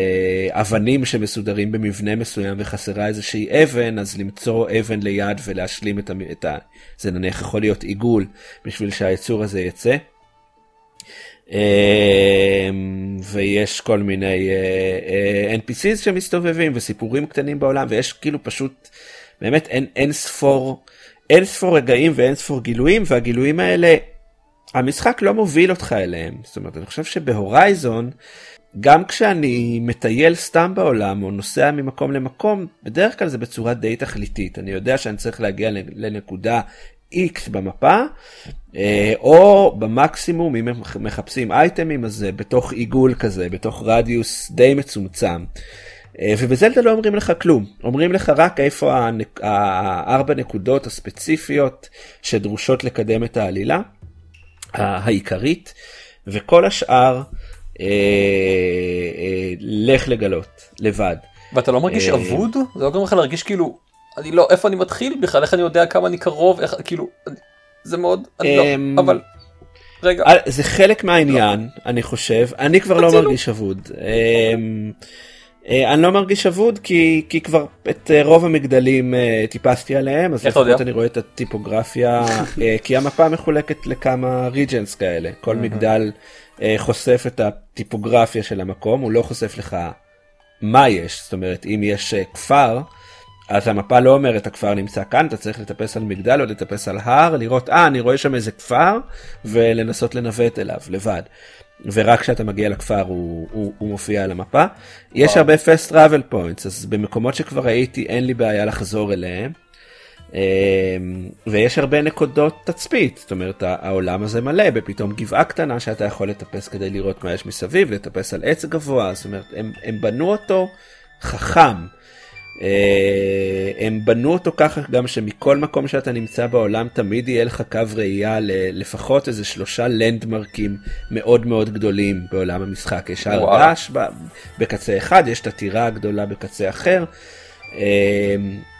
אבנים שמסודרים במבנה מסוים וחסרה איזושהי אבן אז למצוא אבן ליד ולהשלים את, ה... זה נניח יכול להיות עיגול בשביל שהיצור הזה יצא. אמ, ויש כל מיני אה, אה, NPCs שמסתובבים וסיפורים קטנים בעולם ויש כאילו פשוט באמת אין, אין ספור אין ספור רגעים ואין ספור גילויים והגילויים האלה המשחק לא מוביל אותך אליהם זאת אומרת אני חושב שבהורייזון גם כשאני מטייל סתם בעולם או נוסע ממקום למקום בדרך כלל זה בצורה די תכליתית אני יודע שאני צריך להגיע לנקודה X במפה אה, או במקסימום אם הם מחפשים אייטמים אז זה בתוך עיגול כזה בתוך רדיוס די מצומצם. אה, ובזלדה לא אומרים לך כלום אומרים לך רק איפה הארבע נקודות הספציפיות שדרושות לקדם את העלילה העיקרית וכל השאר אה, אה, לך לגלות לבד. ואתה לא מרגיש אה, אבוד? זה לא גורם לך להרגיש כאילו, אני לא, איפה אני מתחיל בכלל, איך אני יודע כמה אני קרוב, איך, כאילו, זה מאוד, אני לא, אמ, אבל, רגע, אה, זה חלק מהעניין אני חושב אני כבר לא. מרגיש אבוד. אה, אני לא מרגיש אבוד כי כי כבר את אה, רוב המגדלים אה, טיפסתי עליהם אז? לפחות אני רואה את הטיפוגרפיה כי המפה מחולקת לכמה ריג'נס כאלה כל מגדל חושף את הטיפוגרפיה של המקום הוא לא חושף לך מה יש זאת אומרת אם יש כפר אז המפה לא אומרת הכפר נמצא כאן אתה צריך לטפס על מגדל או לטפס על הר לראות אה אני רואה שם איזה כפר ולנסות לנווט אליו לבד. ורק כשאתה מגיע לכפר הוא, הוא, הוא מופיע על המפה. יש הרבה fast travel points אז במקומות שכבר הייתי אין לי בעיה לחזור אליהם. ויש הרבה נקודות תצפית, זאת אומרת העולם הזה מלא בפתאום גבעה קטנה שאתה יכול לטפס כדי לראות מה יש מסביב, לטפס על עץ גבוה, זאת אומרת הם, הם בנו אותו חכם. אה, הם בנו אותו ככה גם שמכל מקום שאתה נמצא בעולם תמיד יהיה לך קו ראייה לפחות איזה שלושה לנדמרקים מאוד מאוד גדולים בעולם המשחק. יש הר געש בקצה אחד, יש את הטירה הגדולה בקצה אחר. אה,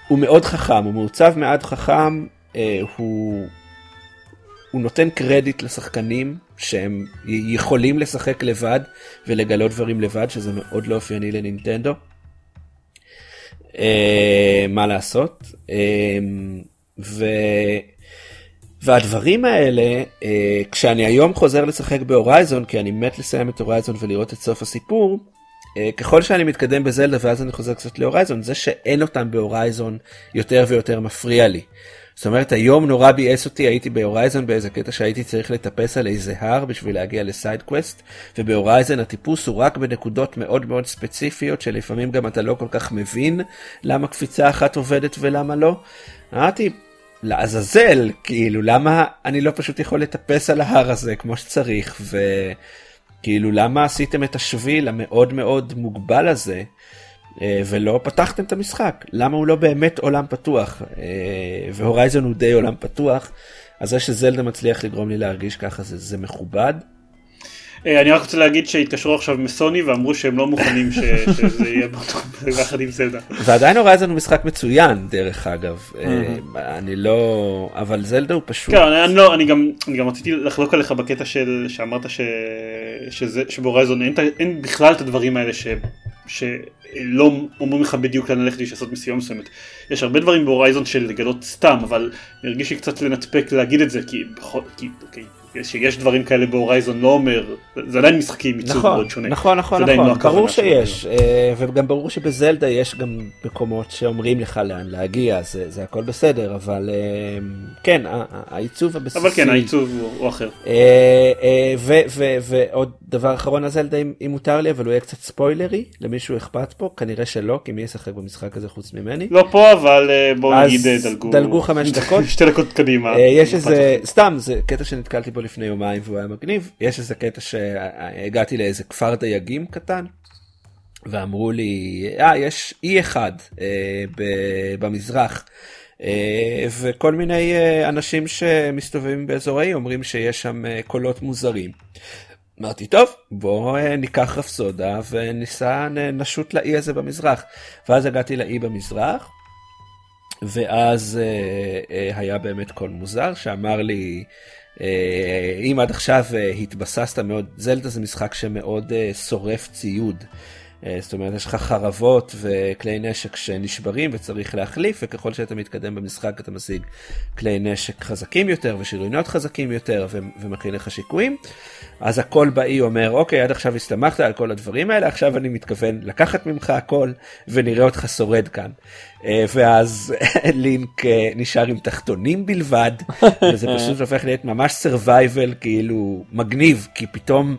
הוא מאוד חכם, הוא מעוצב מעט חכם, אה, הוא, הוא נותן קרדיט לשחקנים שהם יכולים לשחק לבד ולגלות דברים לבד, שזה מאוד לא אופייני לנינטנדו. אה, מה לעשות. אה, ו... והדברים האלה, אה, כשאני היום חוזר לשחק ב Horizon, כי אני מת לסיים את Horizon ולראות את סוף הסיפור, ככל שאני מתקדם בזלדה ואז אני חוזר קצת ל Horizon, זה שאין אותם ב Horizon יותר ויותר מפריע לי. זאת אומרת היום נורא ביאס אותי הייתי ב Horizon באיזה קטע שהייתי צריך לטפס על איזה הר בשביל להגיע ל side quest ובהורייזן הטיפוס הוא רק בנקודות מאוד מאוד ספציפיות שלפעמים גם אתה לא כל כך מבין למה קפיצה אחת עובדת ולמה לא. אמרתי לעזאזל כאילו למה אני לא פשוט יכול לטפס על ההר הזה כמו שצריך וכאילו למה עשיתם את השביל המאוד מאוד מוגבל הזה. אה, ולא פתחתם את המשחק למה הוא לא באמת עולם פתוח אה, והורייזון הוא די עולם פתוח אז זה שזלדה מצליח לגרום לי להרגיש ככה זה, זה מכובד. אה, אני רק רוצה להגיד שהתקשרו עכשיו מסוני ואמרו שהם לא מוכנים שזה יהיה ביחד עם זלדה. ועדיין הורייזון הוא משחק מצוין דרך אגב אני לא אבל זלדה הוא פשוט. כן, אני, לא, אני גם אני גם רציתי לחלוק עליך בקטע של שאמרת שבהורייזון אין, אין בכלל את הדברים האלה ש... שלא אומרים לך בדיוק לאן ללכת לעשות משימה מסוימת. יש הרבה דברים בהורייזון של לגלות סתם, אבל הרגיש לי קצת לנתפק להגיד את זה, כי, בכל, כי, כי שיש דברים כאלה בהורייזון לא אומר, זה עדיין משחקים עיצוב נכון, מאוד שונה. נכון, נכון, נכון, לא ברור שיש, אה, וגם ברור שבזלדה יש גם מקומות שאומרים לך לאן להגיע, זה, זה הכל בסדר, אבל אה, כן, העיצוב הבסיסי. אבל כן, העיצוב הוא, הוא אחר. אה, ועוד דבר אחרון על זלדה, אם מותר לי, אבל הוא יהיה קצת ספוילרי, למישהו אכפת פה, כנראה שלא, כי מי ישחק במשחק הזה חוץ ממני. לא פה, אבל בואו נגיד דלגו. דלגו חמש דקות. שתי דקות קדימה. יש איזה, סתם, זה קטע שנתקלתי בו לפני יומיים והוא היה מגניב. יש איזה קטע שהגעתי לאיזה כפר דייגים קטן, ואמרו לי, אה, יש אי אחד אה, במזרח. אה, וכל מיני אה, אנשים שמסתובבים באזור האי אומרים שיש שם אה, קולות מוזרים. אמרתי טוב בוא אה, ניקח רפסודה וניסע נשוט לאי הזה במזרח ואז הגעתי לאי במזרח ואז אה, אה, היה באמת קול מוזר שאמר לי אם עד עכשיו אה, התבססת מאוד, זלדה זה משחק שמאוד אה, שורף ציוד. זאת אומרת, יש לך חרבות וכלי נשק שנשברים וצריך להחליף, וככל שאתה מתקדם במשחק אתה משיג כלי נשק חזקים יותר ושריוניות חזקים יותר ומכין לך שיקויים. אז הכל באי אומר, אוקיי, עד עכשיו הסתמכת על כל הדברים האלה, עכשיו אני מתכוון לקחת ממך הכל ונראה אותך שורד כאן. אה, ואז לינק אה, נשאר עם תחתונים בלבד, וזה פשוט הופך להיות ממש survival כאילו מגניב, כי פתאום,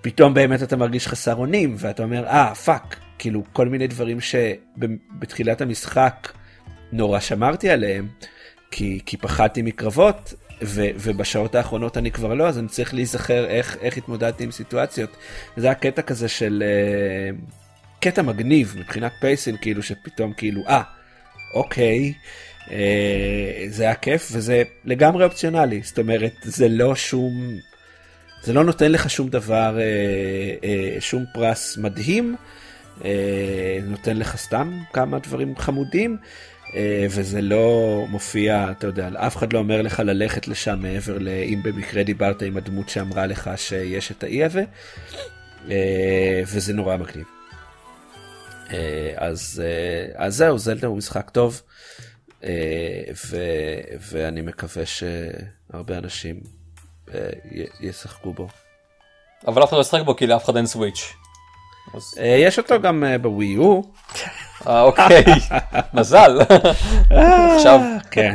פתאום באמת אתה מרגיש חסר אונים, ואתה אומר, אה, fuck, כאילו כל מיני דברים שבתחילת המשחק נורא שמרתי עליהם, כי, כי פחדתי מקרבות, ו, ובשעות האחרונות אני כבר לא, אז אני צריך להיזכר איך, איך התמודדתי עם סיטואציות. זה היה קטע כזה של... uh, קטע מגניב מבחינת פייסל, כאילו שפתאום כאילו, אה, אוקיי, uh, זה היה כיף, וזה לגמרי אופציונלי, זאת אומרת, זה לא שום... זה לא נותן לך שום דבר, uh, uh, שום פרס מדהים, uh, נותן לך סתם כמה דברים חמודים. אה, וזה לא מופיע, אתה יודע, אף אחד לא אומר לך ללכת לשם מעבר לאם במקרה דיברת עם הדמות שאמרה לך שיש את האי הזה, אה, וזה נורא מגניב. אה, אז, אז זהו, זלדה הוא משחק טוב, ו, ואני מקווה שהרבה אנשים ישחקו בו. אבל אף אחד לא ישחק בו כי לאף אחד אין סוויץ'. יש אותו גם בווי יו. אה, אוקיי, מזל. עכשיו, כן.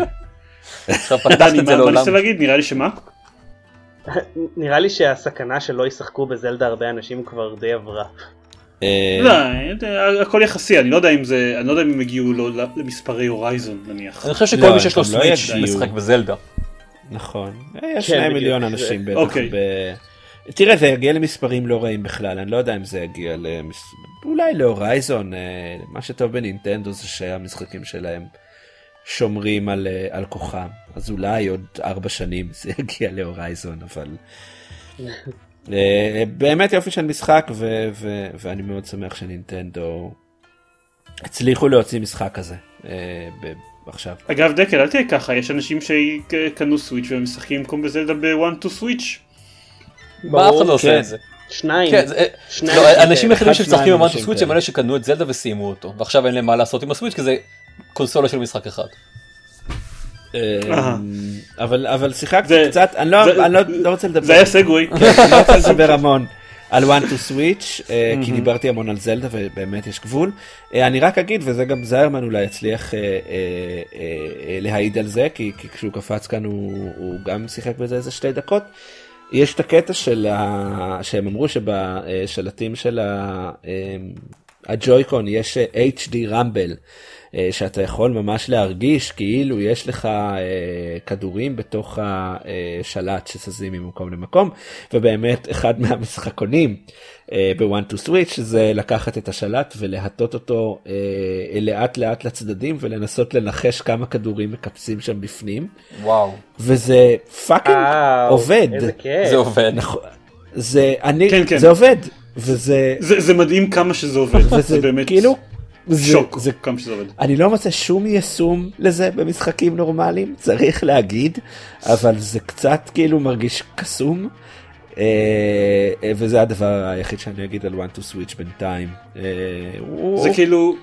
עכשיו פתחת את זה לעולם. מה ניסית להגיד? נראה לי שמה? נראה לי שהסכנה שלא ישחקו בזלדה הרבה אנשים כבר די עברה. אה, לא, אה, הכל יחסי, אני לא יודע אם זה, אני לא יודע אם הם הגיעו לו למספרי הורייזון נניח. אני חושב שכל לא, מי שיש לו לא סוויץ'. משחק בזלדה. נכון, אה, יש כן, שני. מיליון אנשים בטח. תראה זה יגיע למספרים לא רעים בכלל אני לא יודע אם זה יגיע למס... אולי להורייזון אה, מה שטוב בנינטנדו זה שהמשחקים שלהם שומרים על, אה, על כוחם אז אולי עוד ארבע שנים זה יגיע להורייזון אבל אה, באמת יופי של משחק ו- ו- ואני מאוד שמח שנינטנדו הצליחו להוציא משחק כזה עכשיו. אגב דקל אל תהיה ככה, יש אנשים שקנו סוויץ' והם משחקים כמו בזלדה בוואן טו סוויץ'. מה אף אחד לא עושה כן. את זה. שניים. כן, זה- שניים. לא, האנשים היחידים אחד, שמשחקים אנשים הסוויץ' כאלה. הם אלה שקנו את זלדה וסיימו אותו ועכשיו אין להם מה לעשות עם הסוויץ' כי זה קונסולה של משחק אחד. אהה. אבל אבל שיחקתי זה- קצת אני לא זה- אני לא- לא רוצה לדבר זה היה סגווי. אני לא רוצה לדבר המון על one to switch אה, כי דיברתי המון על זלדה ובאמת יש גבול אה, אני רק אגיד וזה גם זיירמן אולי יצליח אה, אה, אה, להעיד על זה כי כי כשהוא קפץ כאן הוא הוא גם שיחק בזה איזה שתי דקות. יש את הקטע של ה... שהם אמרו שבשלטים של ה... אמ, הג'ויקון יש אה, HD רמבל אה, שאתה יכול ממש להרגיש כאילו יש לך אה, כדורים בתוך השלט שזזים ממקום למקום ובאמת אחד מהמשחקונים בוואן טו סוויץ' זה לקחת את השלט ולהטות אותו אה, לאט לאט לצדדים ולנסות לנחש כמה כדורים מקפצים שם בפנים וואו. וזה פאקינג עובד. איזה כיף. זה עובד. נכון, זה אני, כן, כן. זה עובד, וזה, זה זה מדהים כמה שזה עובד. וזה זה באמת כאילו, זה, שוק זה, כמה שזה עובד. אני לא מוצא שום יישום לזה במשחקים נורמליים, צריך להגיד, אבל זה קצת כאילו מרגיש קסום, וזה הדבר היחיד שאני אגיד על one to switch בינתיים. אה, זה כאילו...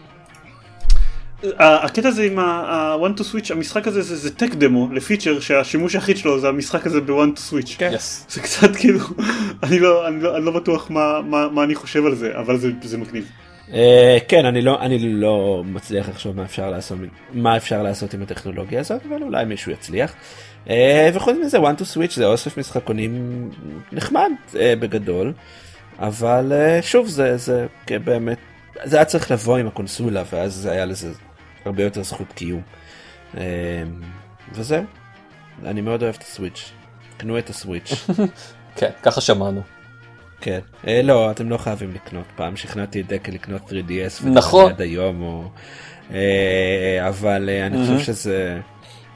הקטע הזה עם ה-one to switch המשחק הזה זה- זה טק דמו לפיצ'ר שהשימוש היחיד שלו זה המשחק הזה ב-one to switch. כן. יס. זה קצת כאילו אני לא אני לא אני לא בטוח מה מה מה אני חושב על זה אבל זה זה מגניב. אה, כן, אני לא, אני לא מצליח לחשוב מה אפשר לעשות, מה אפשר לעשות עם הטכנולוגיה הזאת, אבל אולי מישהו יצליח. אה, וחוץ מזה, one to switch זה אוסף משחקונים נחמד אה, בגדול, אבל אה, שוב, זה, זה כן, באמת, זה היה צריך לבוא עם הקונסולה, ואז זה היה לזה הרבה יותר זכות קיום. וזהו, אני מאוד אוהב את הסוויץ', קנו את הסוויץ'. כן, ככה שמענו. כן. אה, לא, אתם לא חייבים לקנות. פעם שכנעתי את דקל לקנות 3DS. וזה נכון. עד היום, או... אה, אבל אה, אני חושב שזה...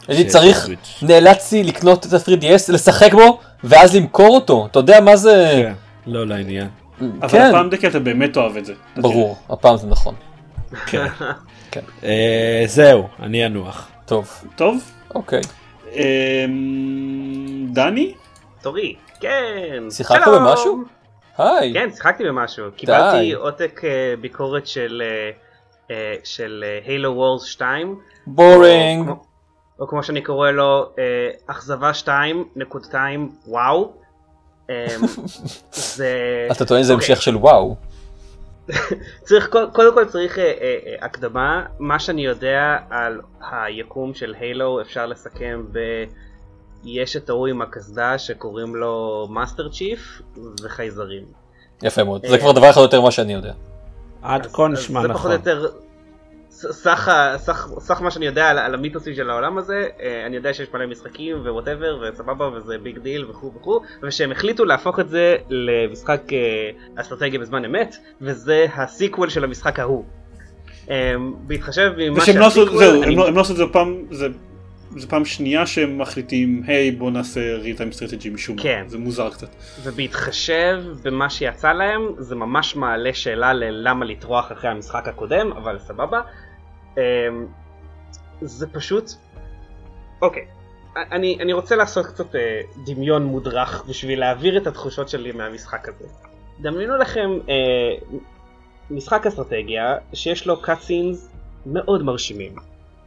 הייתי ש- צריך. נאלצתי לקנות את ה-3DS, לשחק בו, ואז למכור אותו. אתה יודע מה זה? כן, לא לעניין. אבל כן, הפעם דקל אתה באמת אוהב את זה. ברור, הפעם זה נכון. כן. כן. אה, זהו, אני אנוח. טוב, טוב. אוקיי. אמ, דני? תורי. כן. שיחקת. במשהו? היי. כן, שיחקתי במשהו. קיבלתי עותק אה, ביקורת של של הילו וורס 2. בורינג. או כמו- שאני קורא לו, אה, אכזבה 2, נקודתיים, וואו. אה, זה... אתה טוען שזה אוקיי. המשך של וואו. צריך, קוד- קודם כל צריך אה, אה, אה, הקדמה, מה שאני יודע על היקום של Halo אפשר לסכם ב... יש את ההוא עם הקסדה שקוראים לו Master Chief וחייזרים. יפה מאוד. אה. זה כבר דבר אחד יותר ממה שאני יודע. עד כה נשמע זה פחות נכון. או יותר ס- סך, סך, סך מה שאני יודע על, על המיתוסים של העולם הזה, אה, אני יודע שיש מלא משחקים ו whatever וסבבה וזה big deal וכו' וכו', ושהם החליטו להפוך את זה למשחק אה, אסטרטגיה בזמן אמת, וזה ה sequel של המשחק ההוא. אה, בהתחשב ממה לא שה sequel, זהו, אני- הם לא הם לא עשו את זה פעם, זה זה פעם שנייה שהם מחליטים, היי בוא נעשה real time strategy משום מה, כן. זה מוזר קצת. ובהתחשב במה שיצא להם, זה ממש מעלה שאלה ללמה לטרוח אחרי המשחק הקודם, אבל סבבה. אמ, זה פשוט... אוקיי, אני, אני רוצה לעשות קצת אה, דמיון מודרך בשביל להעביר את התחושות שלי מהמשחק הזה. דמיינו לכם אה, משחק אסטרטגיה שיש לו קאטסינס מאוד מרשימים.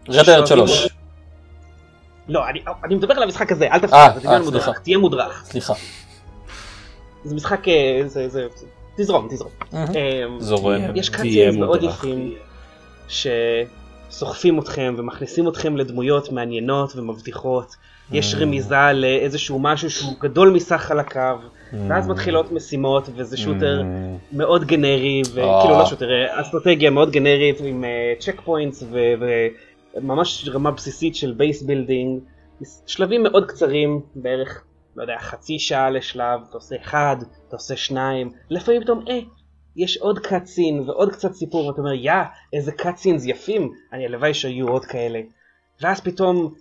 רד אלרט 3. לא, אני, אני מדבר על המשחק הזה, אל אה, תפריע, זה דמיון אה, מודרך, סליחה. תהיה מודרך. סליחה. זה משחק, אה, זה, זה, תזרום, תזרום. מהמם. אמ, זורם. יש תהיה cutscenes מאוד מודרך. יפים סוחפים אתכם ומכניסים אתכם לדמויות מעניינות ומבטיחות. יש רמיזה לאיזשהו משהו שהוא גדול מסך חלקיו, ואז מתחילות משימות וזה shooter מאוד גנרי, וכאילו לא shooter, אה, אסטרטגיה מאוד גנרית עם checkpoints וממש רמה בסיסית של base building, שלבים מאוד קצרים, בערך, לא יודע, חצי שעה לשלב, אתה עושה אחד, אתה עושה שניים, לפעמים פתאום, אה, יש עוד קאצין ועוד קצת סיפור, ואתה אומר, יא, איזה קאצינס יפים, אני הלוואי שיהיו עוד כאלה. ואז פתאום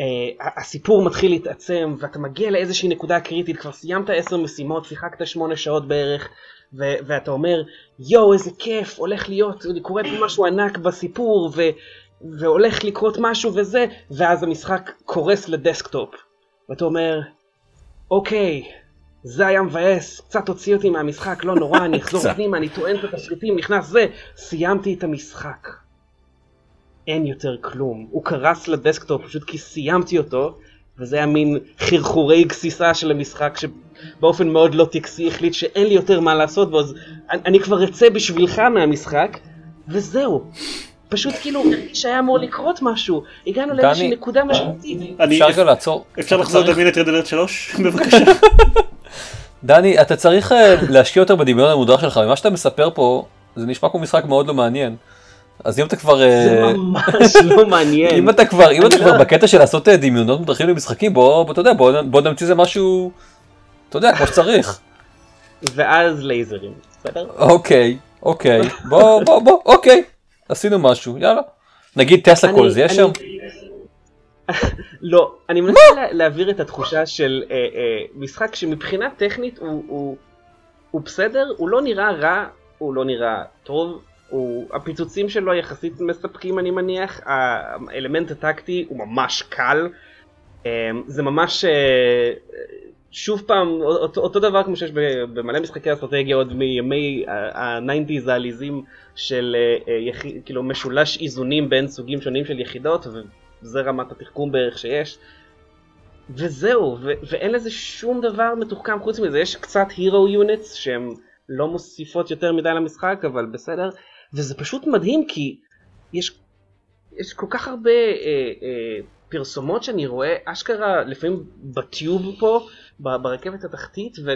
אה, הסיפור מתחיל להתעצם ואתה מגיע לאיזושהי נקודה קריטית, כבר סיימת עשר משימות, שיחקת שמונה שעות בערך, ו- ואתה אומר, יואו איזה כיף, הולך להיות, קורה פה משהו ענק בסיפור, ו- והולך לקרות משהו וזה, ואז המשחק קורס לדסקטופ. ואתה אומר, אוקיי, זה היה מבאס, קצת הוציא אותי מהמשחק, לא נורא, אני אחזור פנימה, אני טוען את התפריטים, נכנס זה, סיימתי את המשחק. אין יותר כלום. הוא קרס ל desktop פשוט כי סיימתי אותו, וזה היה מין חרחורי גסיסה של המשחק שבאופן מאוד לא טקסי החליט שאין לי יותר מה לעשות בו, אז אני, אני כבר אצא בשבילך מהמשחק, וזהו. פשוט כאילו שהיה אמור לקרות משהו, הגענו לאיזושהי נקודה משמעותית. אפשר רגע לעצור. אפשר לחזור לדמיין את רדלרט 3? בבקשה. דני, אתה צריך אה, להשקיע יותר בדמיון המודרך שלך, ממה שאתה מספר פה, זה נשמע כמו משחק מאוד לא מעניין. אז אם אתה כבר... זה אה, ממש לא מעניין. אם אתה כבר, אם אתה כבר בקטע של לעשות אה, דמיונות מודרכים למשחקים, בוא, אתה יודע, בוא נמציא איזה משהו, אתה יודע, כמו שצריך. ואז לייזרים, בסדר? אוקיי, אוקיי, בוא, בוא, בוא, אוקיי, עשינו משהו, יאללה. נגיד טסלה קול, זה יש שם? לא, אני מנסה לה, להעביר את התחושה של אה, אה, משחק שמבחינה טכנית הוא, הוא, הוא בסדר, הוא לא נראה רע, הוא לא נראה טוב, הוא, הפיצוצים שלו יחסית מספקים אני מניח, האלמנט הטקטי הוא ממש קל, אה, זה ממש אה, שוב פעם אותו, אותו דבר כמו שיש במלא משחקי אסטרטגיה עוד מימי ה-90's העליזים של אה, אה, יח... כאילו משולש איזונים בין סוגים שונים של יחידות וזה רמת התחכום בערך שיש. וזהו, ו- ואין לזה שום דבר מתוחכם חוץ מזה, יש קצת הירו יוניטס שהן לא מוסיפות יותר מדי למשחק, אבל בסדר, וזה פשוט מדהים כי יש, יש כל כך הרבה אה, אה, פרסומות שאני רואה, אשכרה לפעמים ב tube פה, ברכבת התחתית, ו...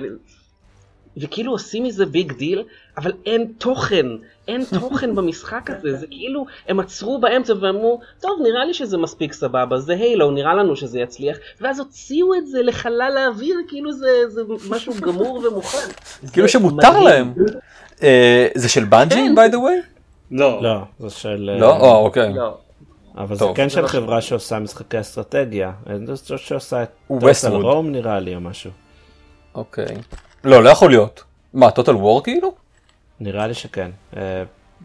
וכאילו עושים מזה big deal, אבל אין תוכן, אין תוכן במשחק הזה, זה כאילו, הם עצרו באמצע ואמרו, טוב נראה לי שזה מספיק סבבה, זה Halo, נראה לנו שזה יצליח, ואז הוציאו את זה לחלל האוויר, כאילו זה, זה משהו גמור ומוכן. כאילו זה שמותר מדהים. להם. אה, זה של Bungie, by the way? לא. לא, זה של... אה, לא? או, אוקיי. לא. אבל זה טוב. כן זה של לא חברה שעושה משחקי אסטרטגיה. חושב שעושה את טוטל. רום נראה לי או משהו. אוקיי. לא, לא יכול להיות. מה, טוטל וור כאילו? נראה לי שכן. אה,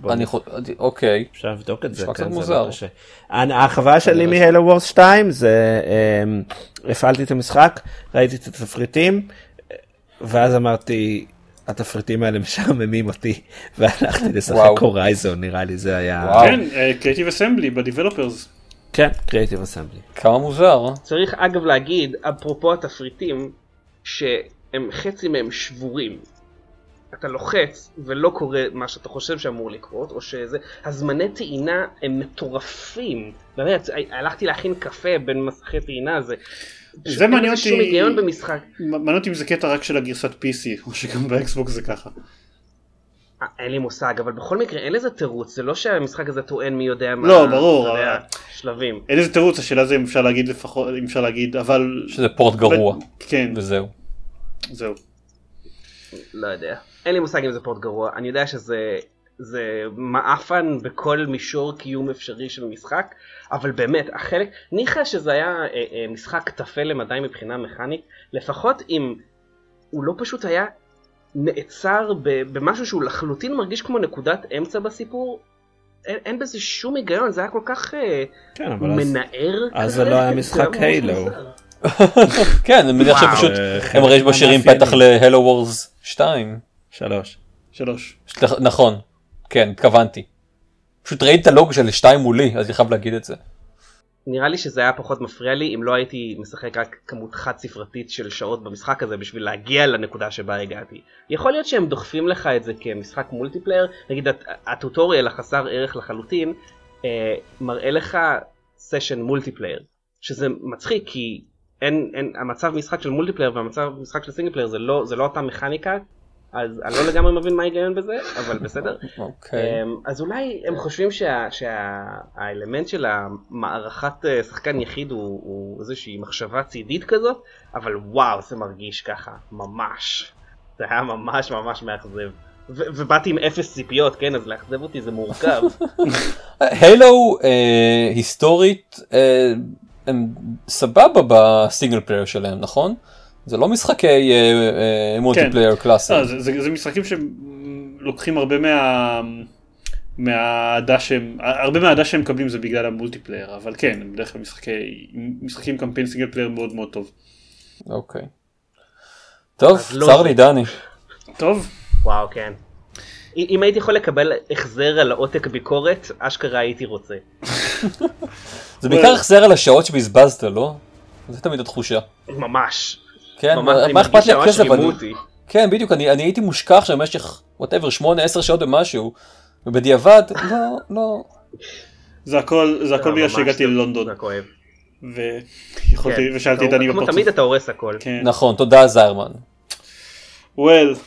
אני יכול... אוקיי. אפשר לבדוק את זה, נשמע קצת כן, זה מוזר. לא קשה. החוויה שלי מהלו וורס 2 זה אמ, הפעלתי את המשחק, ראיתי את התפריטים, ואז אמרתי, התפריטים האלה משעממים אותי, והלכתי לשחק. הורייזון, נראה לי זה היה... וואו. כן, קריאיטיב אסמבלי בדיבלופרס. כן, קריאיטיב אסמבלי. כמה מוזר. צריך אגב להגיד, אפרופו התפריטים, שהם חצי מהם שבורים. אתה לוחץ ולא קורה מה שאתה חושב שאמור לקרות, או שזה, הזמני טעינה הם מטורפים. באמת, הלכתי להכין קפה בין מסכי טעינה, זה... זה מעניין לזה שום אותי- היגיון במשחק. מעניין אותי אם זה קטע רק של הגרסת PC, או שגם באקסבוקס זה ככה. אה, אין לי מושג, אבל בכל מקרה אין לזה תירוץ, זה לא שהמשחק הזה טוען מי יודע מה, לא, ברור, אבל- שלבים. אין איזה תירוץ, השאלה זה אם אפשר להגיד לפחות, אם אפשר להגיד, אבל... שזה port גרוע. כן, וזהו. זהו. לא יודע. אין לי מושג אם זה port גרוע. אני יודע שזה זה מעפן בכל מישור קיום אפשרי של משחק, אבל באמת, החלק, ניחא שזה היה אה, אה, משחק טפל למדי מבחינה מכנית, לפחות אם הוא לא פשוט היה נעצר במשהו שהוא לחלוטין מרגיש כמו נקודת אמצע בסיפור, אין, אין בזה שום היגיון, זה היה כל כך אה, כן, אבל אז... מנער. אז זה לא היה משחק. מוזר. כן, אני מניח. שפשוט אה, הם הרי משאירים. פתח להלו וורס 2. שלוש. שלוש. נכון, כן, התכוונתי. פשוט ראיתי את הלוגו של 2 מולי, אז אני חייב להגיד את זה. נראה לי שזה היה פחות מפריע לי אם לא הייתי משחק רק כמות חד ספרתית של שעות במשחק הזה בשביל להגיע לנקודה שבה הגעתי. יכול להיות שהם דוחפים לך את זה כמשחק multiplayer, נגיד הט- ה tutorial החסר ערך לחלוטין, אה, מראה לך סשן multiplayer, שזה מצחיק כי אין, אין, המצב משחק של multiplayer והמצב משחק של single player זה לא, זה לא אותה מכניקה, אז אני לא לגמרי מבין מה ההיגיון בזה, אבל בסדר. אוקיי. אמ, אז אולי הם חושבים שה- שהאלמנט של המערכת אה, שחקן יחיד הוא, הוא איזושהי מחשבה צידית כזאת, אבל וואו זה מרגיש ככה, ממש. זה היה ממש ממש מאכזב. ובאתי עם אפס ציפיות, כן, אז לאכזב אותי זה מורכב. Halo אה, היסטורית אה, הם סבבה ב single player שלהם נכון? זה לא משחקי multiplayer קלאסי. לא, זה, זה, זה משחקים שלוקחים הרבה מה... מהאהדה שהם, הרבה מהאהדה שהם מקבלים זה בגלל ה multiplayer, אבל כן, הם בדרך כלל משחקי, משחקים קמפיין single player מאוד מאוד טוב. אוקיי. טוב, לא, צר לי דני. טוב, וואו, כן. אם הייתי יכול לקבל החזר על עותק ביקורת, אשכרה הייתי רוצה. זה בעיקר החזר על השעות שבזבזת לא? זה תמיד התחושה. ממש. כן, מה אכפת לי הכסף? כן בדיוק אני אני הייתי מושקע עכשיו במשך whatever 8-10 שעות במשהו ובדיעבד לא לא זה הכל, זה הכל לא, בגלל שהגעתי זה- ללונדון, זה כואב. ויכולתי, כן. ושאלתי את דני כמו בפרצוף. תמיד אתה הורס הכל. כן. נכון תודה זיירמן. well.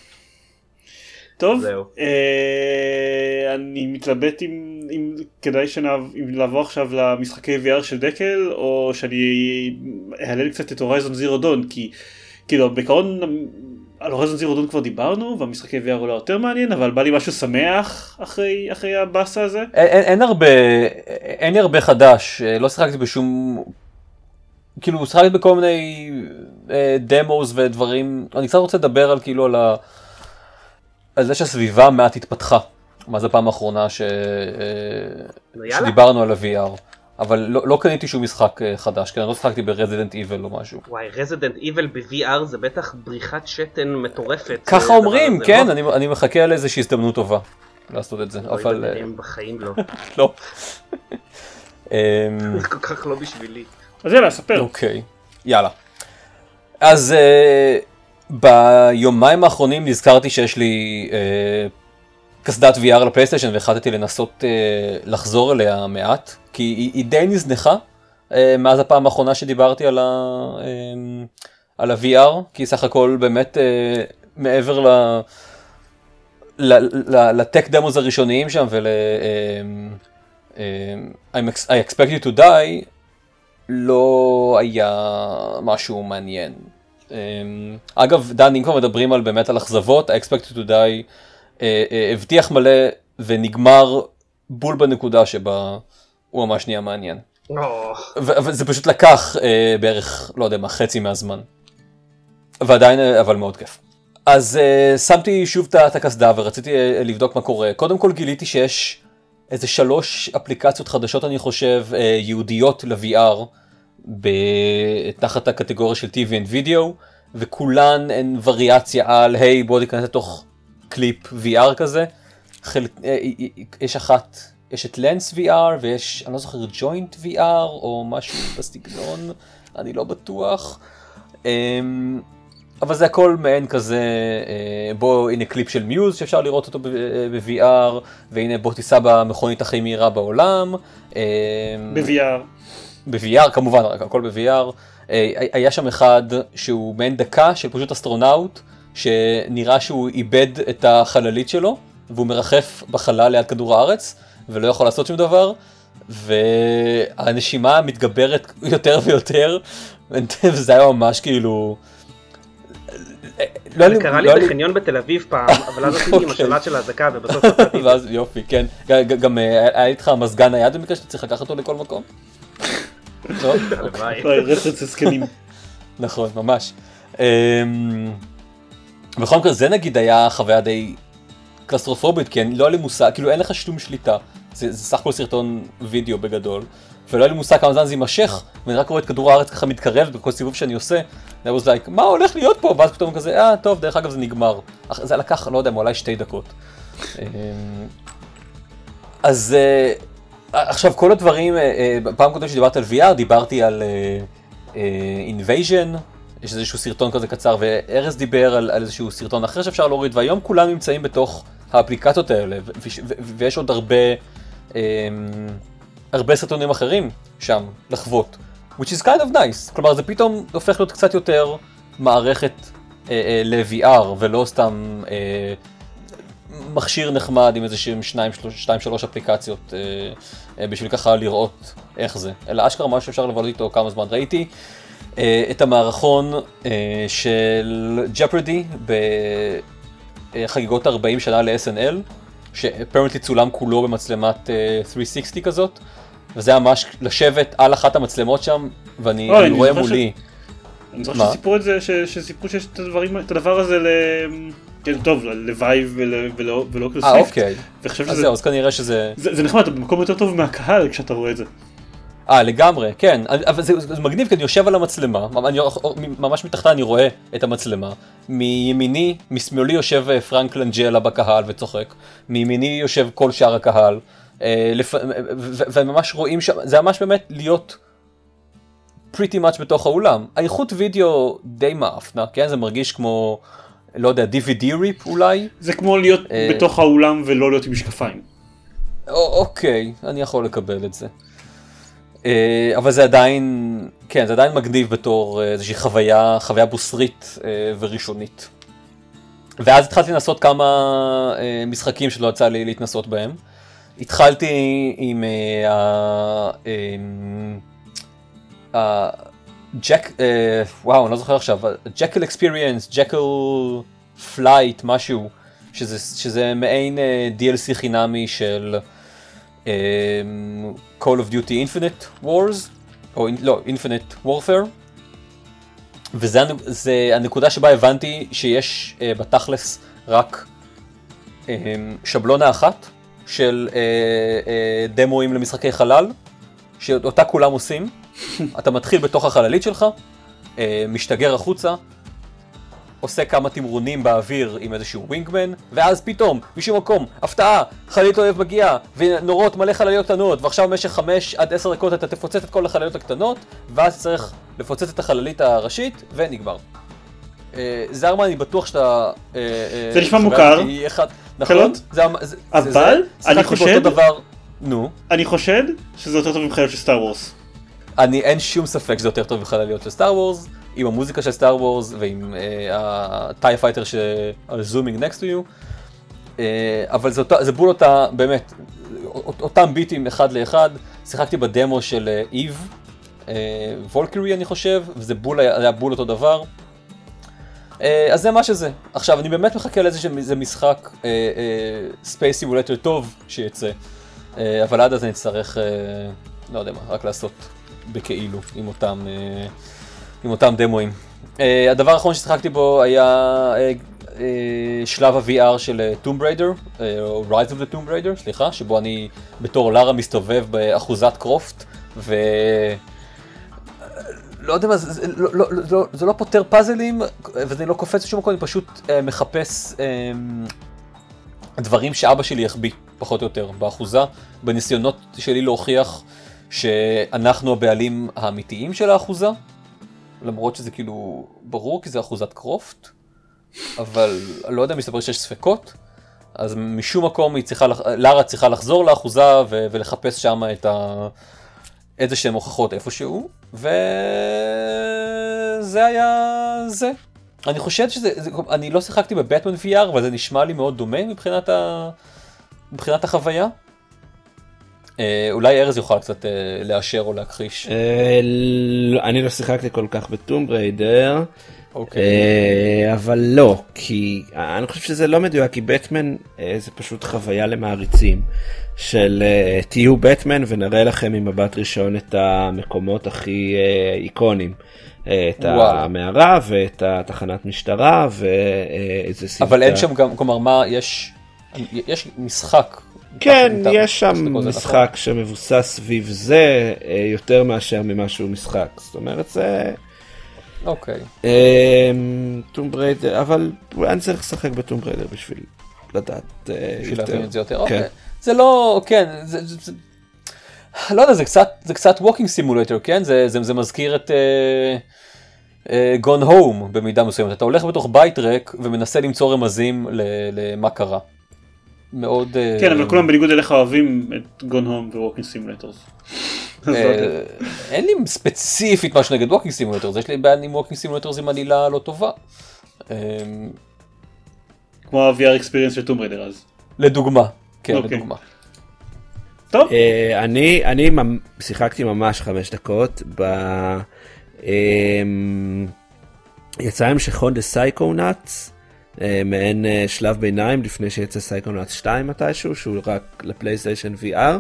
טוב. אה, אני מתלבט אם, אם כדאי שנעב, אם לעבור עכשיו למשחקי VR של דקל, או שאני אהלל קצת את הורייזון זירו דון, כי כאילו בעיקרון על הורייזון זירו דון כבר דיברנו, והמשחקי VR אולי יותר מעניין, אבל בא לי משהו שמח אחרי, אחרי הבאסה הזה. אין, אין, אין הרבה אין הרבה חדש אה, לא שיחקתי בשום כאילו שיחקתי בכל מיני אה, דמוס ודברים אני קצת רוצה לדבר על כאילו על, ה, על זה שהסביבה מעט התפתחה. מה זה הפעם האחרונה ש, אה. שדיברנו על ה-VR אבל לא, לא קניתי שום משחק אה, חדש כי אני לא שיחקתי ברזידנט איבל או משהו. וואי, רזידנט איבל ב-VR זה בטח בריחת שתן מטורפת. ככה אומרים הזה, כן לא? אני, אני מחכה לאיזושהי הזדמנות טובה לעשות את זה אוי, אבל אה, במילים בחיים לא. לא. אמ, זה כל כך לא בשבילי. אז יאללה, ספר. אוקיי, יאללה. אז uh, ביומיים האחרונים נזכרתי שיש לי uh, קסדת VR לפלייסטיישן והחלטתי לנסות uh, לחזור אליה מעט, כי היא, היא די נזנחה uh, מאז הפעם האחרונה שדיברתי על, ה, um, על ה-VR, כי סך הכל באמת מעבר ל... לטק דמוס הראשוניים שם ול... I expect you to die לא היה משהו מעניין. אגב, דן, אם כבר מדברים על באמת על אכזבות, ה-expected to die uh, uh, הבטיח מלא ונגמר בול בנקודה שבה הוא ממש נהיה מעניין. אבל זה פשוט לקח uh, בערך, לא יודע מה, חצי מהזמן. ועדיין, אבל מאוד כיף. אז שמתי שוב את הקסדה ורציתי לבדוק מה קורה. קודם כל גיליתי שיש איזה שלוש אפליקציות חדשות אני חושב uh, ייעודיות ל-VR תחת הקטגוריה של TV and Video וכולן הן וריאציה על היי בוא תיכנס לתוך קליפ VR כזה. חלק, אה, אה, אה, יש אחת, יש את לנס VR ויש, אני לא זוכר, ג'וינט VR או משהו בסגנון, אני לא בטוח. אמ, אבל זה הכל מעין כזה, בוא הנה קליפ של Muse שאפשר לראות אותו ב-VR, והנה בוא תיסע במכונית הכי מהירה בעולם. אמ, ב-VR. ב-VR כמובן, רק הכל ב-VR. היה שם אחד שהוא מעין דקה של פשוט אסטרונאוט, שנראה שהוא איבד את החללית שלו, והוא מרחף בחלל ליד כדור הארץ, ולא יכול לעשות שום דבר, והנשימה מתגברת יותר ויותר, וזה היה ממש כאילו... לא זה קרה לא לי בחניון בתל אביב פעם, אבל אז עשיתי עם אוקיי. השלט של האזעקה ובסוף. ואז יופי, כן. גם אה, היה איתך מזגן נייד במקרה שאתה צריך לקחת אותו לכל מקום? לא? הלוואי. וואי, רפרנס הסכמים. נכון, ממש. בכל מקרה זה נגיד היה חוויה די קלסטרופובית, כי לא היה לי מושג, כאילו אין לך שום שליטה. זה, זה סך הכל סרטון וידאו בגדול, ולא היה לי מושג כמה זמן זה יימשך, ואני רק רואה את כדור הארץ ככה מתקרב בכל סיבוב שאני עושה, I was like, מה הולך להיות פה? ואז פתאום כזה, אה, טוב, דרך אגב זה נגמר. זה לקח, לא יודע, אולי שתי דקות. אמ, אז אה, עכשיו כל הדברים, אה, אה, בפעם קודם שדיברתי על VR, דיברתי על Invasion, יש איזשהו סרטון כזה קצר, וארז דיבר על, על איזשהו סרטון אחר שאפשר להוריד, והיום כולם נמצאים בתוך האפליקציות האלה, ו- ו- ו- ויש עוד הרבה אמ, הרבה סרטונים אחרים שם לחוות, which is kind of nice, כלומר זה פתאום הופך להיות קצת יותר מערכת אה, אה, ל-VR ולא סתם אה, מכשיר נחמד עם איזה שהם שניים, שלוש, שתיים שלוש אפליקציות אה, אה, בשביל ככה לראות איך זה, אלא אשכרה מה שאפשר לבלות איתו כמה זמן ראיתי. אה, את המערכון אה, של ג'פרדי בחגיגות 40 שנה ל-SNL, ש apparently צולם כולו במצלמת אה, 360 כזאת, וזה היה ממש לשבת על אחת המצלמות שם, ואני אוי, רואה מולי. אני זוכר? שסיפרו את זה, ש- שסיפרו שיש את הדברים, את הדבר הזה ל... כן, טוב, ל Vive ול Oculus אה אוקיי, וחושב אז זהו, אז כנראה שזה... זה, זה נחמד, אתה במקום יותר טוב מהקהל כשאתה רואה את זה. אה, לגמרי, כן, אבל זה, זה מגניב כי אני יושב על המצלמה, אני, ממש מתחתה אני רואה את המצלמה, מימיני, משמאלי יושב אה, פרנק לנג'לה בקהל וצוחק, מימיני יושב כל שאר הקהל, אה, לפ... ו- וממש רואים שם, זה ממש באמת להיות pretty much בתוך האולם. האיכות וידאו די מאפנה, כן? זה מרגיש כמו, לא יודע, DVD ריפ אולי? זה כמו להיות אה. בתוך האולם ולא להיות עם משקפיים. אוקיי, אני יכול לקבל את זה. אה, אבל זה עדיין, כן, זה עדיין מגניב בתור אה, איזושהי חוויה, חוויה בוסרית אה, וראשונית. ואז התחלתי לנסות כמה משחקים שלא יצא לי להתנסות בהם. התחלתי עם ה... אמ. ג'ק, אה, וואו, אני לא זוכר עכשיו, Jackal Experience, Jackal Flight, משהו, שזה, שזה מעין DLC חינמי של אה, Call of Duty Infinite Wars, או לא, Infinite Warfare, וזה הנ- זה הנקודה שבה הבנתי שיש אה, בתכלס רק אה, שבלונה אחת של אה, אה, דמואים למשחקי חלל, שאותה כולם עושים. אתה מתחיל בתוך החללית שלך, אה, משתגר החוצה, עושה כמה תמרונים באוויר עם איזשהו ווינגמן, ואז פתאום, משום מקום, הפתעה, חללית אויב מגיעה, ונורות מלא חלליות קטנות, ועכשיו במשך 5 עד 10 דקות אתה תפוצץ את כל החלליות הקטנות, ואז צריך לפוצץ את החללית הראשית, ונגמר. אה, זרמן, אני בטוח שאתה... אה, אה, זה נשמע מוכר. נכון? אבל אני חושד- נו. אני חושד שזה יותר טוב מחיות של סטאר וורס. אני אין שום ספק שזה יותר טוב מחלליות של סטאר וורס, עם המוזיקה של Star Wars ועם ה TIE fighter all zooming next to you. אבל זה, אותה, זה בול אותה, באמת, אות- אותם ביטים אחד לאחד. שיחקתי בדמו של EVE, Valkyrie אני חושב, וזה בול היה, בול אותו דבר. אה, אז זה מה שזה. עכשיו, אני באמת מחכה לאיזה איזה משחק space simulator טוב שיצא, אה, אבל עד אז אני אצטרך, אה, לא יודע מה, רק לעשות בכאילו עם אותם, אה, עם אותם דמואים. אה, הדבר האחרון ששיחקתי בו היה אה, אה, שלב ה-VR של טום בריידר, או Rise of the Tomb Raider, סליחה, שבו אני בתור לארה מסתובב באחוזת קרופט, ו... לא יודע מה, זה, לא, לא, לא, זה לא פותר פאזלים, וזה לא קופץ בשום מקום, אני פשוט אה, מחפש אה, דברים שאבא שלי החביא, פחות או יותר, באחוזה, בניסיונות שלי להוכיח שאנחנו הבעלים האמיתיים של האחוזה, למרות שזה כאילו ברור כי זה אחוזת קרופט, אבל לא יודע, מסתבר שיש ספקות, אז משום מקום היא צריכה, לארה צריכה לחזור לאחוזה ו- ולחפש שם את ה... איזה שהם הוכחות איפשהו, וזה היה זה. אני חושב שזה, זה, אני לא שיחקתי בבטמן VR, אבל זה נשמע לי מאוד דומה מבחינת, ה, מבחינת החוויה. אה, אולי ארז יוכל קצת אה, לאשר או להכחיש. אה, לא, אני לא שיחקתי כל כך בטום בריידר. אוקיי. אה, אבל לא, כי אני חושב שזה לא מדויק, כי בטמן זה פשוט חוויה למעריצים של תהיו בטמן ונראה לכם ממבט ראשון את המקומות הכי איקונים. את וואלה. המערה ואת התחנת משטרה ואיזה סמטה. אבל אין שם גם, כלומר, מה, יש, יש משחק. כן, יש שם זה, נכון? משחק שמבוסס סביב זה אה, יותר מאשר ממה שהוא משחק. זאת אומרת זה... אוקיי. Tomb Raider, אבל אני צריך לשחק ב Tomb Raider בשביל לדעת אה, בשביל להבין את זה יותר. כן. אוקיי. זה לא, כן, זה, לא יודע, זה קצת, זה קצת walking simulator, כן? זה, זה, זה מזכיר את Gone uh, Home במידה מסוימת. אתה הולך בתוך בית ריק ומנסה למצוא רמזים למה קרה. מאוד... אה, כן, אבל כולם בניגוד אליך אוהבים את Gone Home ו walking simulators. אין לי ספציפית משהו נגד walking simulators, יש לי בעיה עם walking simulators עם עלילה לא טובה. אה, כמו ה-VR experience של Tomb Raider אז. לדוגמה, כן, אוקיי. לדוגמה. טוב, אה, אני שיחקתי ממש חמש דקות ב... יצא המשכון ל Psychonauts, מעין אה, שלב ביניים לפני שיצא Psychonauts 2 מתישהו, שהוא רק לפלייסטיישן VR,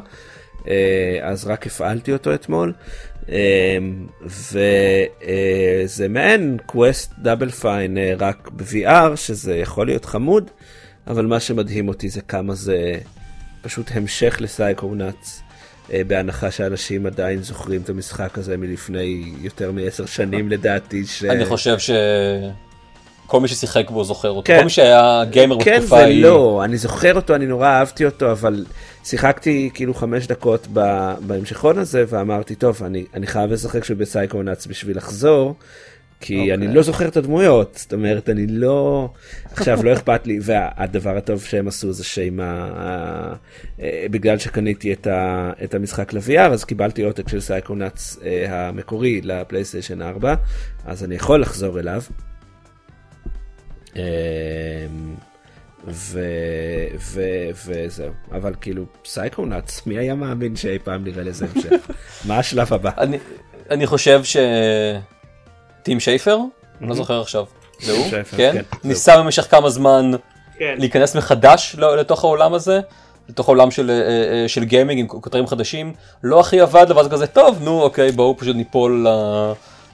אה, אז רק הפעלתי אותו אתמול, וזה מעין quest Double Fine אה, רק ב-VR, שזה יכול להיות חמוד, אבל מה שמדהים אותי זה כמה זה פשוט המשך לסייקונאטס. אה, בהנחה שאנשים עדיין זוכרים את המשחק הזה מלפני יותר מעשר שנים לדעתי. ש... אני חושב שכל מי ששיחק בו זוכר אותו, כן. כל מי שהיה גיימר כן בתקופה ההיא. ולא, אני זוכר אותו, אני נורא אהבתי אותו, אבל שיחקתי כאילו חמש דקות ב... בהמשכון הזה ואמרתי, טוב, אני, אני חייב לשחק שהוא בסייקונאץ בשביל לחזור. כי אוקיי. אני לא זוכר את הדמויות, זאת אומרת אני לא, עכשיו לא אכפת לי, והדבר הטוב שהם עשו זה שעם ה... ה- אה, בגלל שקניתי את, ה... את המשחק ל-VR אז קיבלתי עותק של Psychonauts אה, המקורי לפלייסטיישן 4, אז אני יכול לחזור אליו. ו... ו... וזהו, אבל כאילו Psychonauts, מי היה מאמין שאי פעם נראה לזה המשך? מה השלב הבא? אני, אני חושב ש... טים שייפר? אני לא זוכר עכשיו. זה הוא? שייפר, כן? כן. ניסה במשך כמה זמן כן. להיכנס מחדש לתוך העולם הזה, לתוך העולם של, אה, אה, של גיימינג עם כותרים חדשים, לא הכי עבד, אבל זה כזה, טוב, נו, אוקיי, בואו פשוט ניפול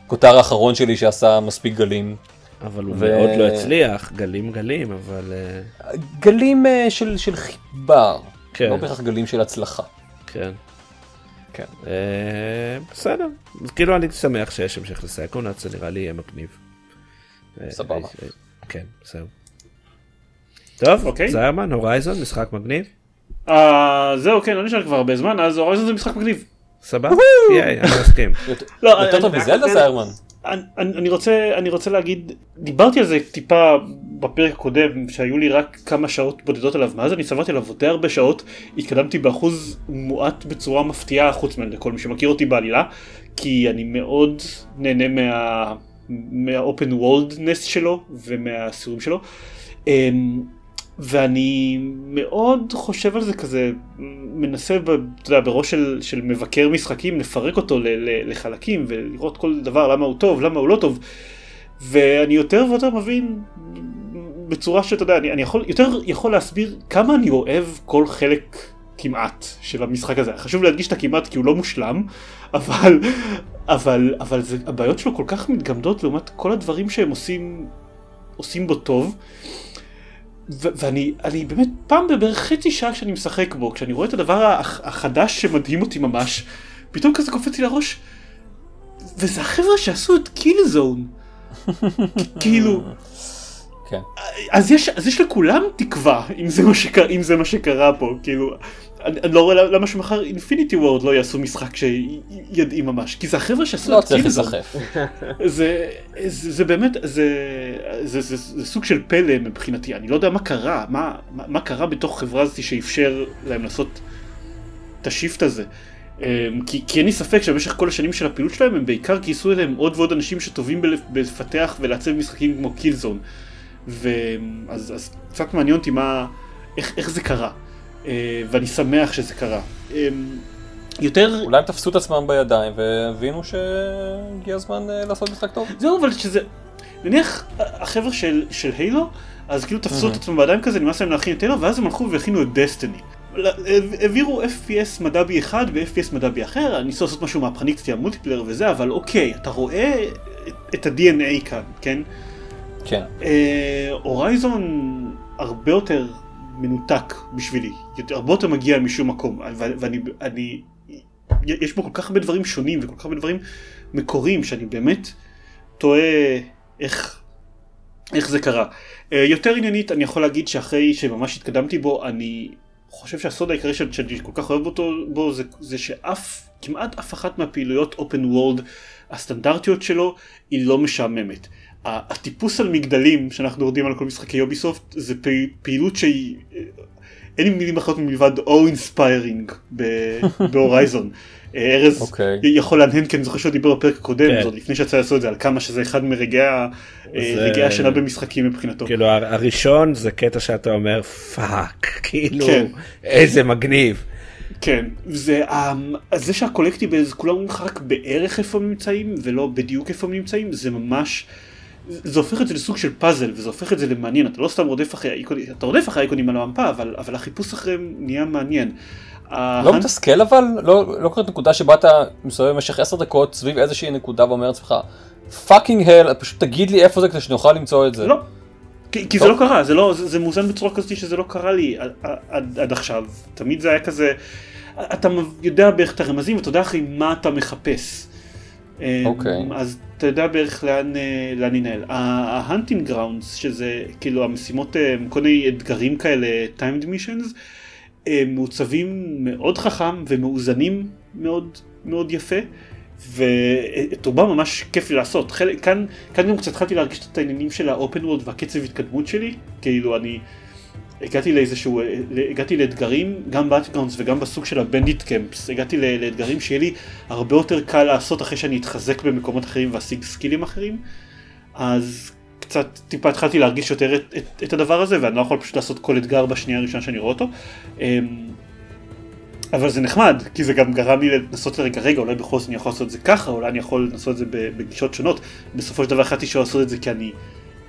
לכותר האחרון שלי שעשה מספיק גלים. אבל הוא ו- מאוד לא הצליח, גלים גלים, אבל אה, גלים אה, של, של חיבה, כן. לא בהכרח גלים של הצלחה. כן. כן. אה, בסדר, אז כאילו אני שמח שיש המשך לסייקונאץ, זה נראה לי יהיה מגניב. סבבה. אה, אה, כן, זהו. טוב, אוקיי. זיירמן, הורייזון, משחק מגניב, אה, זהו כן, לא נשאר כבר הרבה זמן, אז הורייזון זה משחק מגניב. סבבה? ייי, אני מסכים. יותר לא, טוב מזלדה סיירמן. אני, אני רוצה אני רוצה להגיד דיברתי על זה טיפה בפרק הקודם שהיו לי רק כמה שעות בודדות עליו מאז אני צברתי עליו די הרבה שעות התקדמתי באחוז מועט בצורה מפתיעה חוץ מכל מי שמכיר אותי בעלילה כי אני מאוד נהנה מה מהאופן וולדנס שלו ומהסיורים שלו. ואני מאוד חושב על זה כזה מנסה אתה יודע, בראש של, של מבקר משחקים לפרק אותו ל, ל, לחלקים ולראות כל דבר למה הוא טוב למה הוא לא טוב ואני יותר ויותר מבין בצורה שאתה יודע אני, אני יכול יותר יכול להסביר כמה אני אוהב כל חלק כמעט של המשחק הזה חשוב להדגיש את הכמעט כי הוא לא מושלם אבל אבל אבל זה, הבעיות שלו כל כך מתגמדות לעומת כל הדברים שהם עושים עושים בו טוב. ואני אני באמת פעם בבערך חצי שעה כשאני משחק בו כשאני רואה את הדבר הח- החדש שמדהים אותי ממש פתאום כזה קופץ לי לראש. וזה החבר'ה שעשו את קילזון כאילו כן. אז יש אז יש לכולם תקווה אם זה מה שקרה אם זה מה שקרה פה כאילו אני, אני לא רואה למה שמחר אינפיניטי וורד לא יעשו משחק שידעים ממש כי זה החבר'ה שעשו לא את צריך להיסחף. זה, זה, זה באמת, זה, זה, זה, זה סוג של פלא מבחינתי, אני לא יודע מה קרה, מה, מה, מה קרה בתוך חברה הזאת שאפשר להם לעשות את השיפט הזה. אמ, כי, כי אין לי ספק שבמשך כל השנים של הפעילות שלהם הם בעיקר גייסו אליהם עוד ועוד אנשים שטובים בלפ- בלפתח ולעצב משחקים כמו קילזון. ואז אז קצת מעניין אותי מה, איך, איך זה קרה. אה, ואני שמח שזה קרה. אמ, יותר, אולי הם תפסו את עצמם בידיים והבינו שהגיע הזמן אה, לעשות משחק טוב. זהו אבל שזה נניח החבר'ה של, של הילו אז כאילו תפסו את עצמם בידיים כזה נמאס להם להכין את הילו ואז הם הלכו והכינו את דסטיני. העבירו FPS מדע בי אחד ו-FPS מדע בי אחר ניסו לעשות משהו מהפכני קצת עם המולטיפלייר וזה אבל אוקיי אתה רואה את, ה-DNA כאן כן. כן. אה, הורייזון הרבה יותר מנותק בשבילי הרבה יותר מגיע משום מקום ואני אני, יש בו כל כך הרבה דברים שונים וכל כך הרבה דברים מקוריים שאני באמת תוהה איך איך זה קרה. אה, יותר עניינית אני יכול להגיד שאחרי שממש התקדמתי בו אני חושב שהסוד העיקרי של- שאני כל כך אוהב אותו בו זה, זה שאף כמעט אף אחת מהפעילויות open world הסטנדרטיות שלו היא לא משעממת. הטיפוס על מגדלים שאנחנו יורדים על כל משחקי יוביסופט זה פעילות שהיא אה, אין לי מילים אחרות מלבד awe inspiring ב Horizon. אה, ארז אוקיי. יכול להנהן כי אני זוכר שהוא דיבר בפרק הקודם, כן. זאת לפני שיצא לעשות את זה, על כמה שזה אחד מרגעי אה, זה- רגעי השנה במשחקים מבחינתו. כאילו הר- הראשון זה קטע שאתה אומר fuck, כאילו כן. איזה מגניב. כן, זה, אמ, אז זה שה collectibles כולם אומרים לך רק בערך איפה הם נמצאים ולא בדיוק איפה הם נמצאים זה ממש, זה הופך את זה לסוג של פאזל וזה הופך את זה למעניין אתה לא סתם רודף אחרי האיקונים, אתה רודף אחרי האיקונים על המפה אבל, אבל החיפוש אחריהם נהיה מעניין. לא ההנט- מתסכל אבל? לא לא קורית נקודה שבה אתה מסתובב במשך 10 דקות סביב איזושהי נקודה ואומר לעצמך fucking hell פשוט תגיד לי איפה זה כדי שאני אוכל למצוא את זה. לא. כי, כי זה. לא קרה, זה, לא, זה, זה מאוזן בצורה כזאת שזה לא קרה לי עד, עד, עד עכשיו. תמיד זה היה כזה, אתה יודע בערך את הרמזים ואתה יודע אחרי מה אתה מחפש. אוקיי. אז אתה יודע בערך לאן, אה, לאן ינהל. ה hunting grounds, שזה כאילו המשימות, אה, כל מיני אתגרים כאלה, timed missions, הם מעוצבים מאוד חכם ומאוזנים מאוד מאוד יפה. ואת רובם ממש כיף לי לעשות. חלק, כאן, כאן גם קצת התחלתי להרגיש את העניינים של ה open world והקצב התקדמות שלי. כאילו אני הגעתי לאיזשהו, הגעתי לאתגרים, גם ב hunting grounds וגם בסוג של ה bandit camps, הגעתי לאתגרים שיהיה לי הרבה יותר קל לעשות אחרי שאני אתחזק במקומות אחרים ואשיג סקילים אחרים. אז קצת טיפה התחלתי להרגיש יותר את, את, את הדבר הזה ואני לא יכול פשוט לעשות כל אתגר בשנייה הראשונה שאני רואה אותו. אמ, אבל זה נחמד, כי זה גם גרם לי לנסות לרגע, רגע, אולי בכל זאת אני יכול לעשות את זה ככה, אולי אני יכול לנסות את זה בגישות שונות. בסופו של דבר החלטתי שלא לעשות את זה כי אני,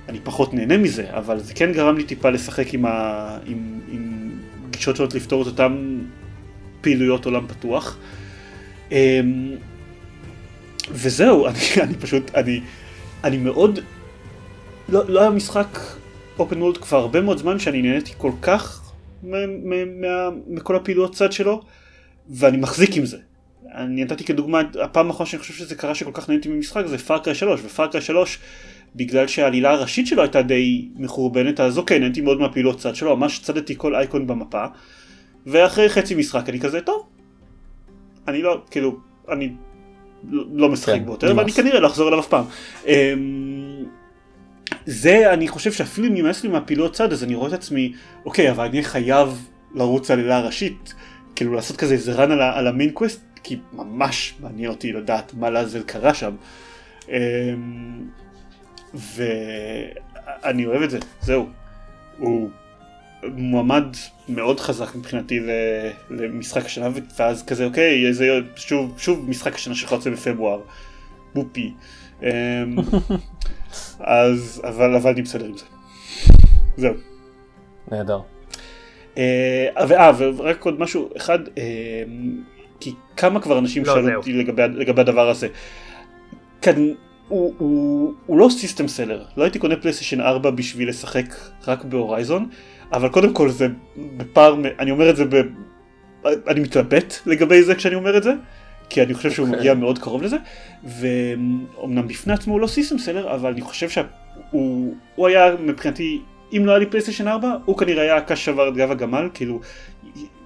אני פחות נהנה מזה, אבל זה כן גרם לי טיפה לשחק עם, ה, עם, עם גישות שונות לפתור את אותן פעילויות עולם פתוח. אמ, וזהו, אני, אני פשוט, אני, אני מאוד, לא, לא היה משחק open world כבר הרבה מאוד זמן שאני נהניתי כל כך מ- מ- מה- מכל הפעילויות צד שלו, ואני מחזיק עם זה. אני נתתי כדוגמה, הפעם האחרונה שאני חושב שזה קרה שכל כך נהניתי ממשחק זה Far Cry 3, ו Far Cry 3 בגלל שהעלילה הראשית שלו הייתה די מחורבנת, אז אוקיי, נהניתי מאוד מהפעילות צד שלו, ממש צדתי כל אייקון במפה, ואחרי חצי משחק אני כזה, טוב, אני לא, כאילו, אני לא- משחק כן, בו יותר, ואני. כנראה לא אחזור אליו אף פעם. אמ, זה אני חושב שאפילו אם נמאס לי מהפעילות צד אז אני רואה את עצמי אוקיי אבל אני חייב לרוץ על העלילה הראשית כאילו לעשות כזה איזה רן על, על המיין קווסט כי ממש מעניין אותי לדעת מה לעזל קרה שם. ואני אוהב את זה זהו. הוא מועמד מאוד חזק מבחינתי למשחק השנה ואז כזה אוקיי איזה שוב שוב משחק השנה שלך יוצא בפברואר. בופי. אמ, אז אבל אבל אני בסדר עם זה. זהו. נהדר. אה, ואה ורק עוד משהו אחד אה, כי כמה כבר אנשים לא, שאלו. אותי לגבי, לגבי הדבר הזה. כאן הוא, הוא, הוא לא system seller לא הייתי קונה פלייסטיישן 4 בשביל לשחק רק ב Horizon אבל קודם כל זה בפער אני אומר את זה ב... אני מתלבט לגבי זה כשאני אומר את זה כי אני חושב שהוא אוקיי. מגיע מאוד קרוב לזה ואומנם בפני עצמו הוא לא system seller אבל אני חושב שהוא הוא היה מבחינתי אם לא היה לי פלייסטיישן 4 הוא כנראה היה הקש שבר את גב הגמל כאילו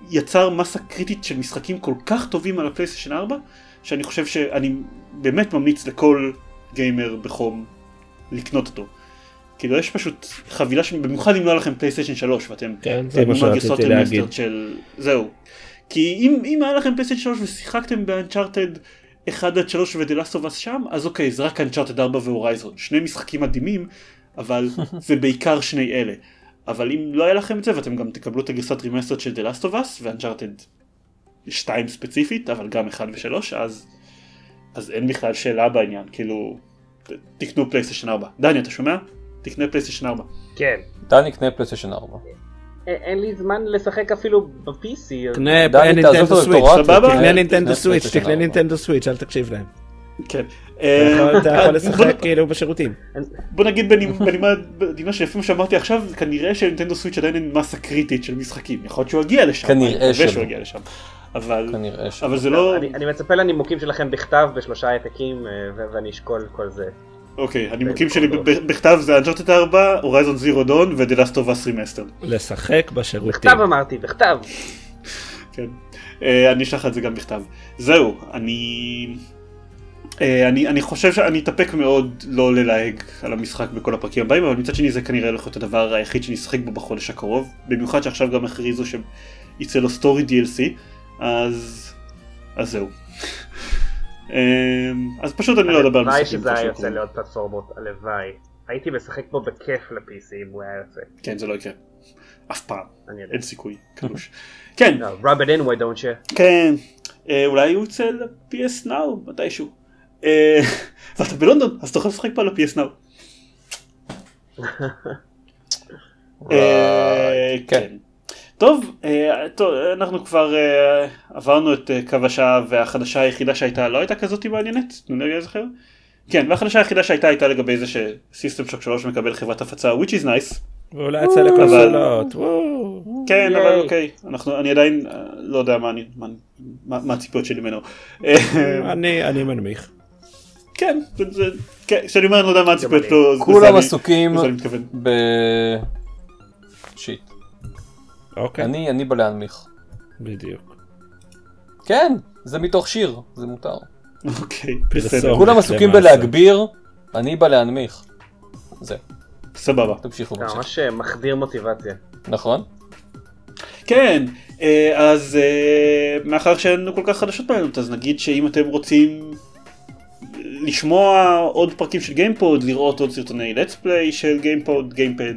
יצר מסה קריטית של משחקים כל כך טובים על הפלייסטיישן 4 שאני חושב שאני באמת ממליץ לכל גיימר בחום לקנות אותו. כאילו יש פשוט חבילה של במיוחד אם לא היה לכם פלייסטיישן 3 ואתם כן, זה מה שרציתי להגיד. של זהו. כי אם, אם היה לכם פלייסטיישן 3 ושיחקתם ב Uncharted 1 עד 3 ו The Last of Us שם אז אוקיי זה רק Uncharted 4 ו Horizon שני משחקים מדהימים אבל זה בעיקר שני אלה. אבל אם לא היה לכם את זה ואתם גם תקבלו את הגרסת remastered של The Last of Us ו Uncharted 2 ספציפית אבל גם 1 ו3 אז אז אין בכלל שאלה בעניין כאילו תקנו פלייסטיישן 4. דני אתה שומע? תקנה פלייסטיישן 4. כן. דני קנה פלייסטיישן 4. א- אין לי זמן לשחק אפילו ב-PC. קנה נינטנדו סוויץ', סבבה? תקנה ותקנה נינטנדו סוויץ', תקנה 4. נינטנדו סוויץ', אל תקשיב להם. כן. אתה יכול- אתה יכול אה, לשחק כאילו בשירותים. בוא נגיד בנימה שלפי מה שאמרתי עכשיו כנראה שלנינטנדו סוויץ' עדיין אין מסה קריטית של משחקים יכול להיות שהוא יגיע לשם כנראה אני מקווה שלא. אבל כנראה ש... אבל זה לא אני אני מצפה לנימוקים שלכם בכתב בשלושה העתקים אה, ואני אשקול כל זה. אוקיי הנימוקים שלי בכתב זה Uncharted 4 Horizon Zero Dawn ו The Last of Us Remaster לשחק בשירותים. בכתב אמרתי, בכתב. כן אה, אני אשלח את זה גם בכתב זהו אני אה, אני, אני חושב שאני אתאפק מאוד לא ללהג על המשחק בכל הפרקים הבאים, אבל מצד שני זה כנראה הולך להיות הדבר היחיד שאני אשחק בו בחודש הקרוב, במיוחד שעכשיו גם הכריזו שיצא לו story DLC, אז, אז זהו. אה, אז פשוט אני לא אדבר על הלוואי משחקים שזה היה יוצא. לעוד פלטפורמות, הלוואי. הייתי משחק בו בכיף ל-PC אם הוא היה יוצא. כן, זה לא יקרה. אף פעם. אין סיכוי. כן, rub it in, why don't you? כן. אה, אולי הוא יוצא ל-PS Now מתישהו. אה, ואתה בלונדון, אז אתה יכול לשחק פה על ה-PS Now. אה, כן. טוב, אה, טוב, אנחנו כבר אה, עברנו את אה, קו השעה והחדשה היחידה שהייתה לא הייתה כזאת מעניינת, תנו לי זוכר. כן, והחדשה היחידה שהייתה הייתה לגבי זה שסיסטם שוק 3 מקבל חברת הפצה which is nice. ואולי יצא לקונסולות. כן. אבל אוקיי, אנחנו, אני עדיין לא יודע מה הציפיות שלי ממנו. אני אני מנמיך. כן, כן, כשאני אומר אני לא יודע מה הציפיות. שלו, כולם עסוקים אוקיי. אני אני בא להנמיך. בדיוק. כן, זה מתוך שיר, זה מותר. אוקיי. בסדר, כולם עסוקים. בלהגביר, אני בא להנמיך. זה, סבבה. תמשיכו אתה בבקשה. ממש אה, מחדיר מוטיבציה. נכון? כן, אה, אז אה, מאחר שאין לנו כל כך חדשות מעניינות, אז נגיד שאם אתם רוצים לשמוע עוד פרקים של גיימפוד, לראות עוד סרטוני let's play של גיימפוד, גיימפד,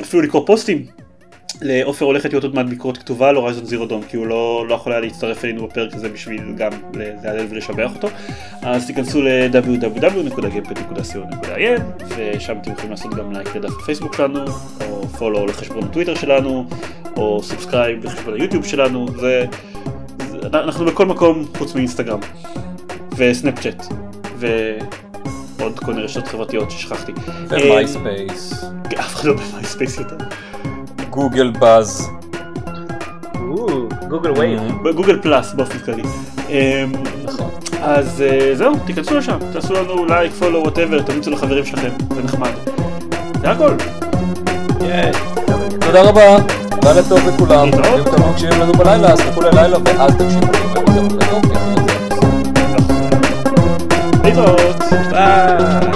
אפילו לקרוא פוסטים. לעופר הולכת להיות עוד מעט ביקורת כתובה על Horizon Zero Dawn כי הוא לא, לא יכול היה להצטרף אלינו בפרק הזה בשביל גם להלל ולשבח אותו. אז תיכנסו ל-www.gamepad.co.il ושם אתם יכולים לעשות גם לייק לדף הפייסבוק שלנו או follow לחשבון הטוויטר שלנו או subscribe לחשבון היוטיוב שלנו זה, זה, אנחנו בכל מקום חוץ מאינסטגרם וסנאפצ'אט ועוד כל מיני רשתות חברתיות ששכחתי. ו MySpace, אה, אף אחד לא ב MySpace יותר Google Buzz. Google Wave. ב Google Plus באופן כללי. אמ. אז אה, זהו, תיכנסו לשם, תעשו לנו לייק, follow, whatever, תפיצו לחברים שלכם, זה נחמד. זה הכל. תודה רבה, לילה טוב לכולם. אם אתם מקשיבים לנו בלילה, אז תלכו ללילה ואז תקשיבו לנו. להתראות. ביי.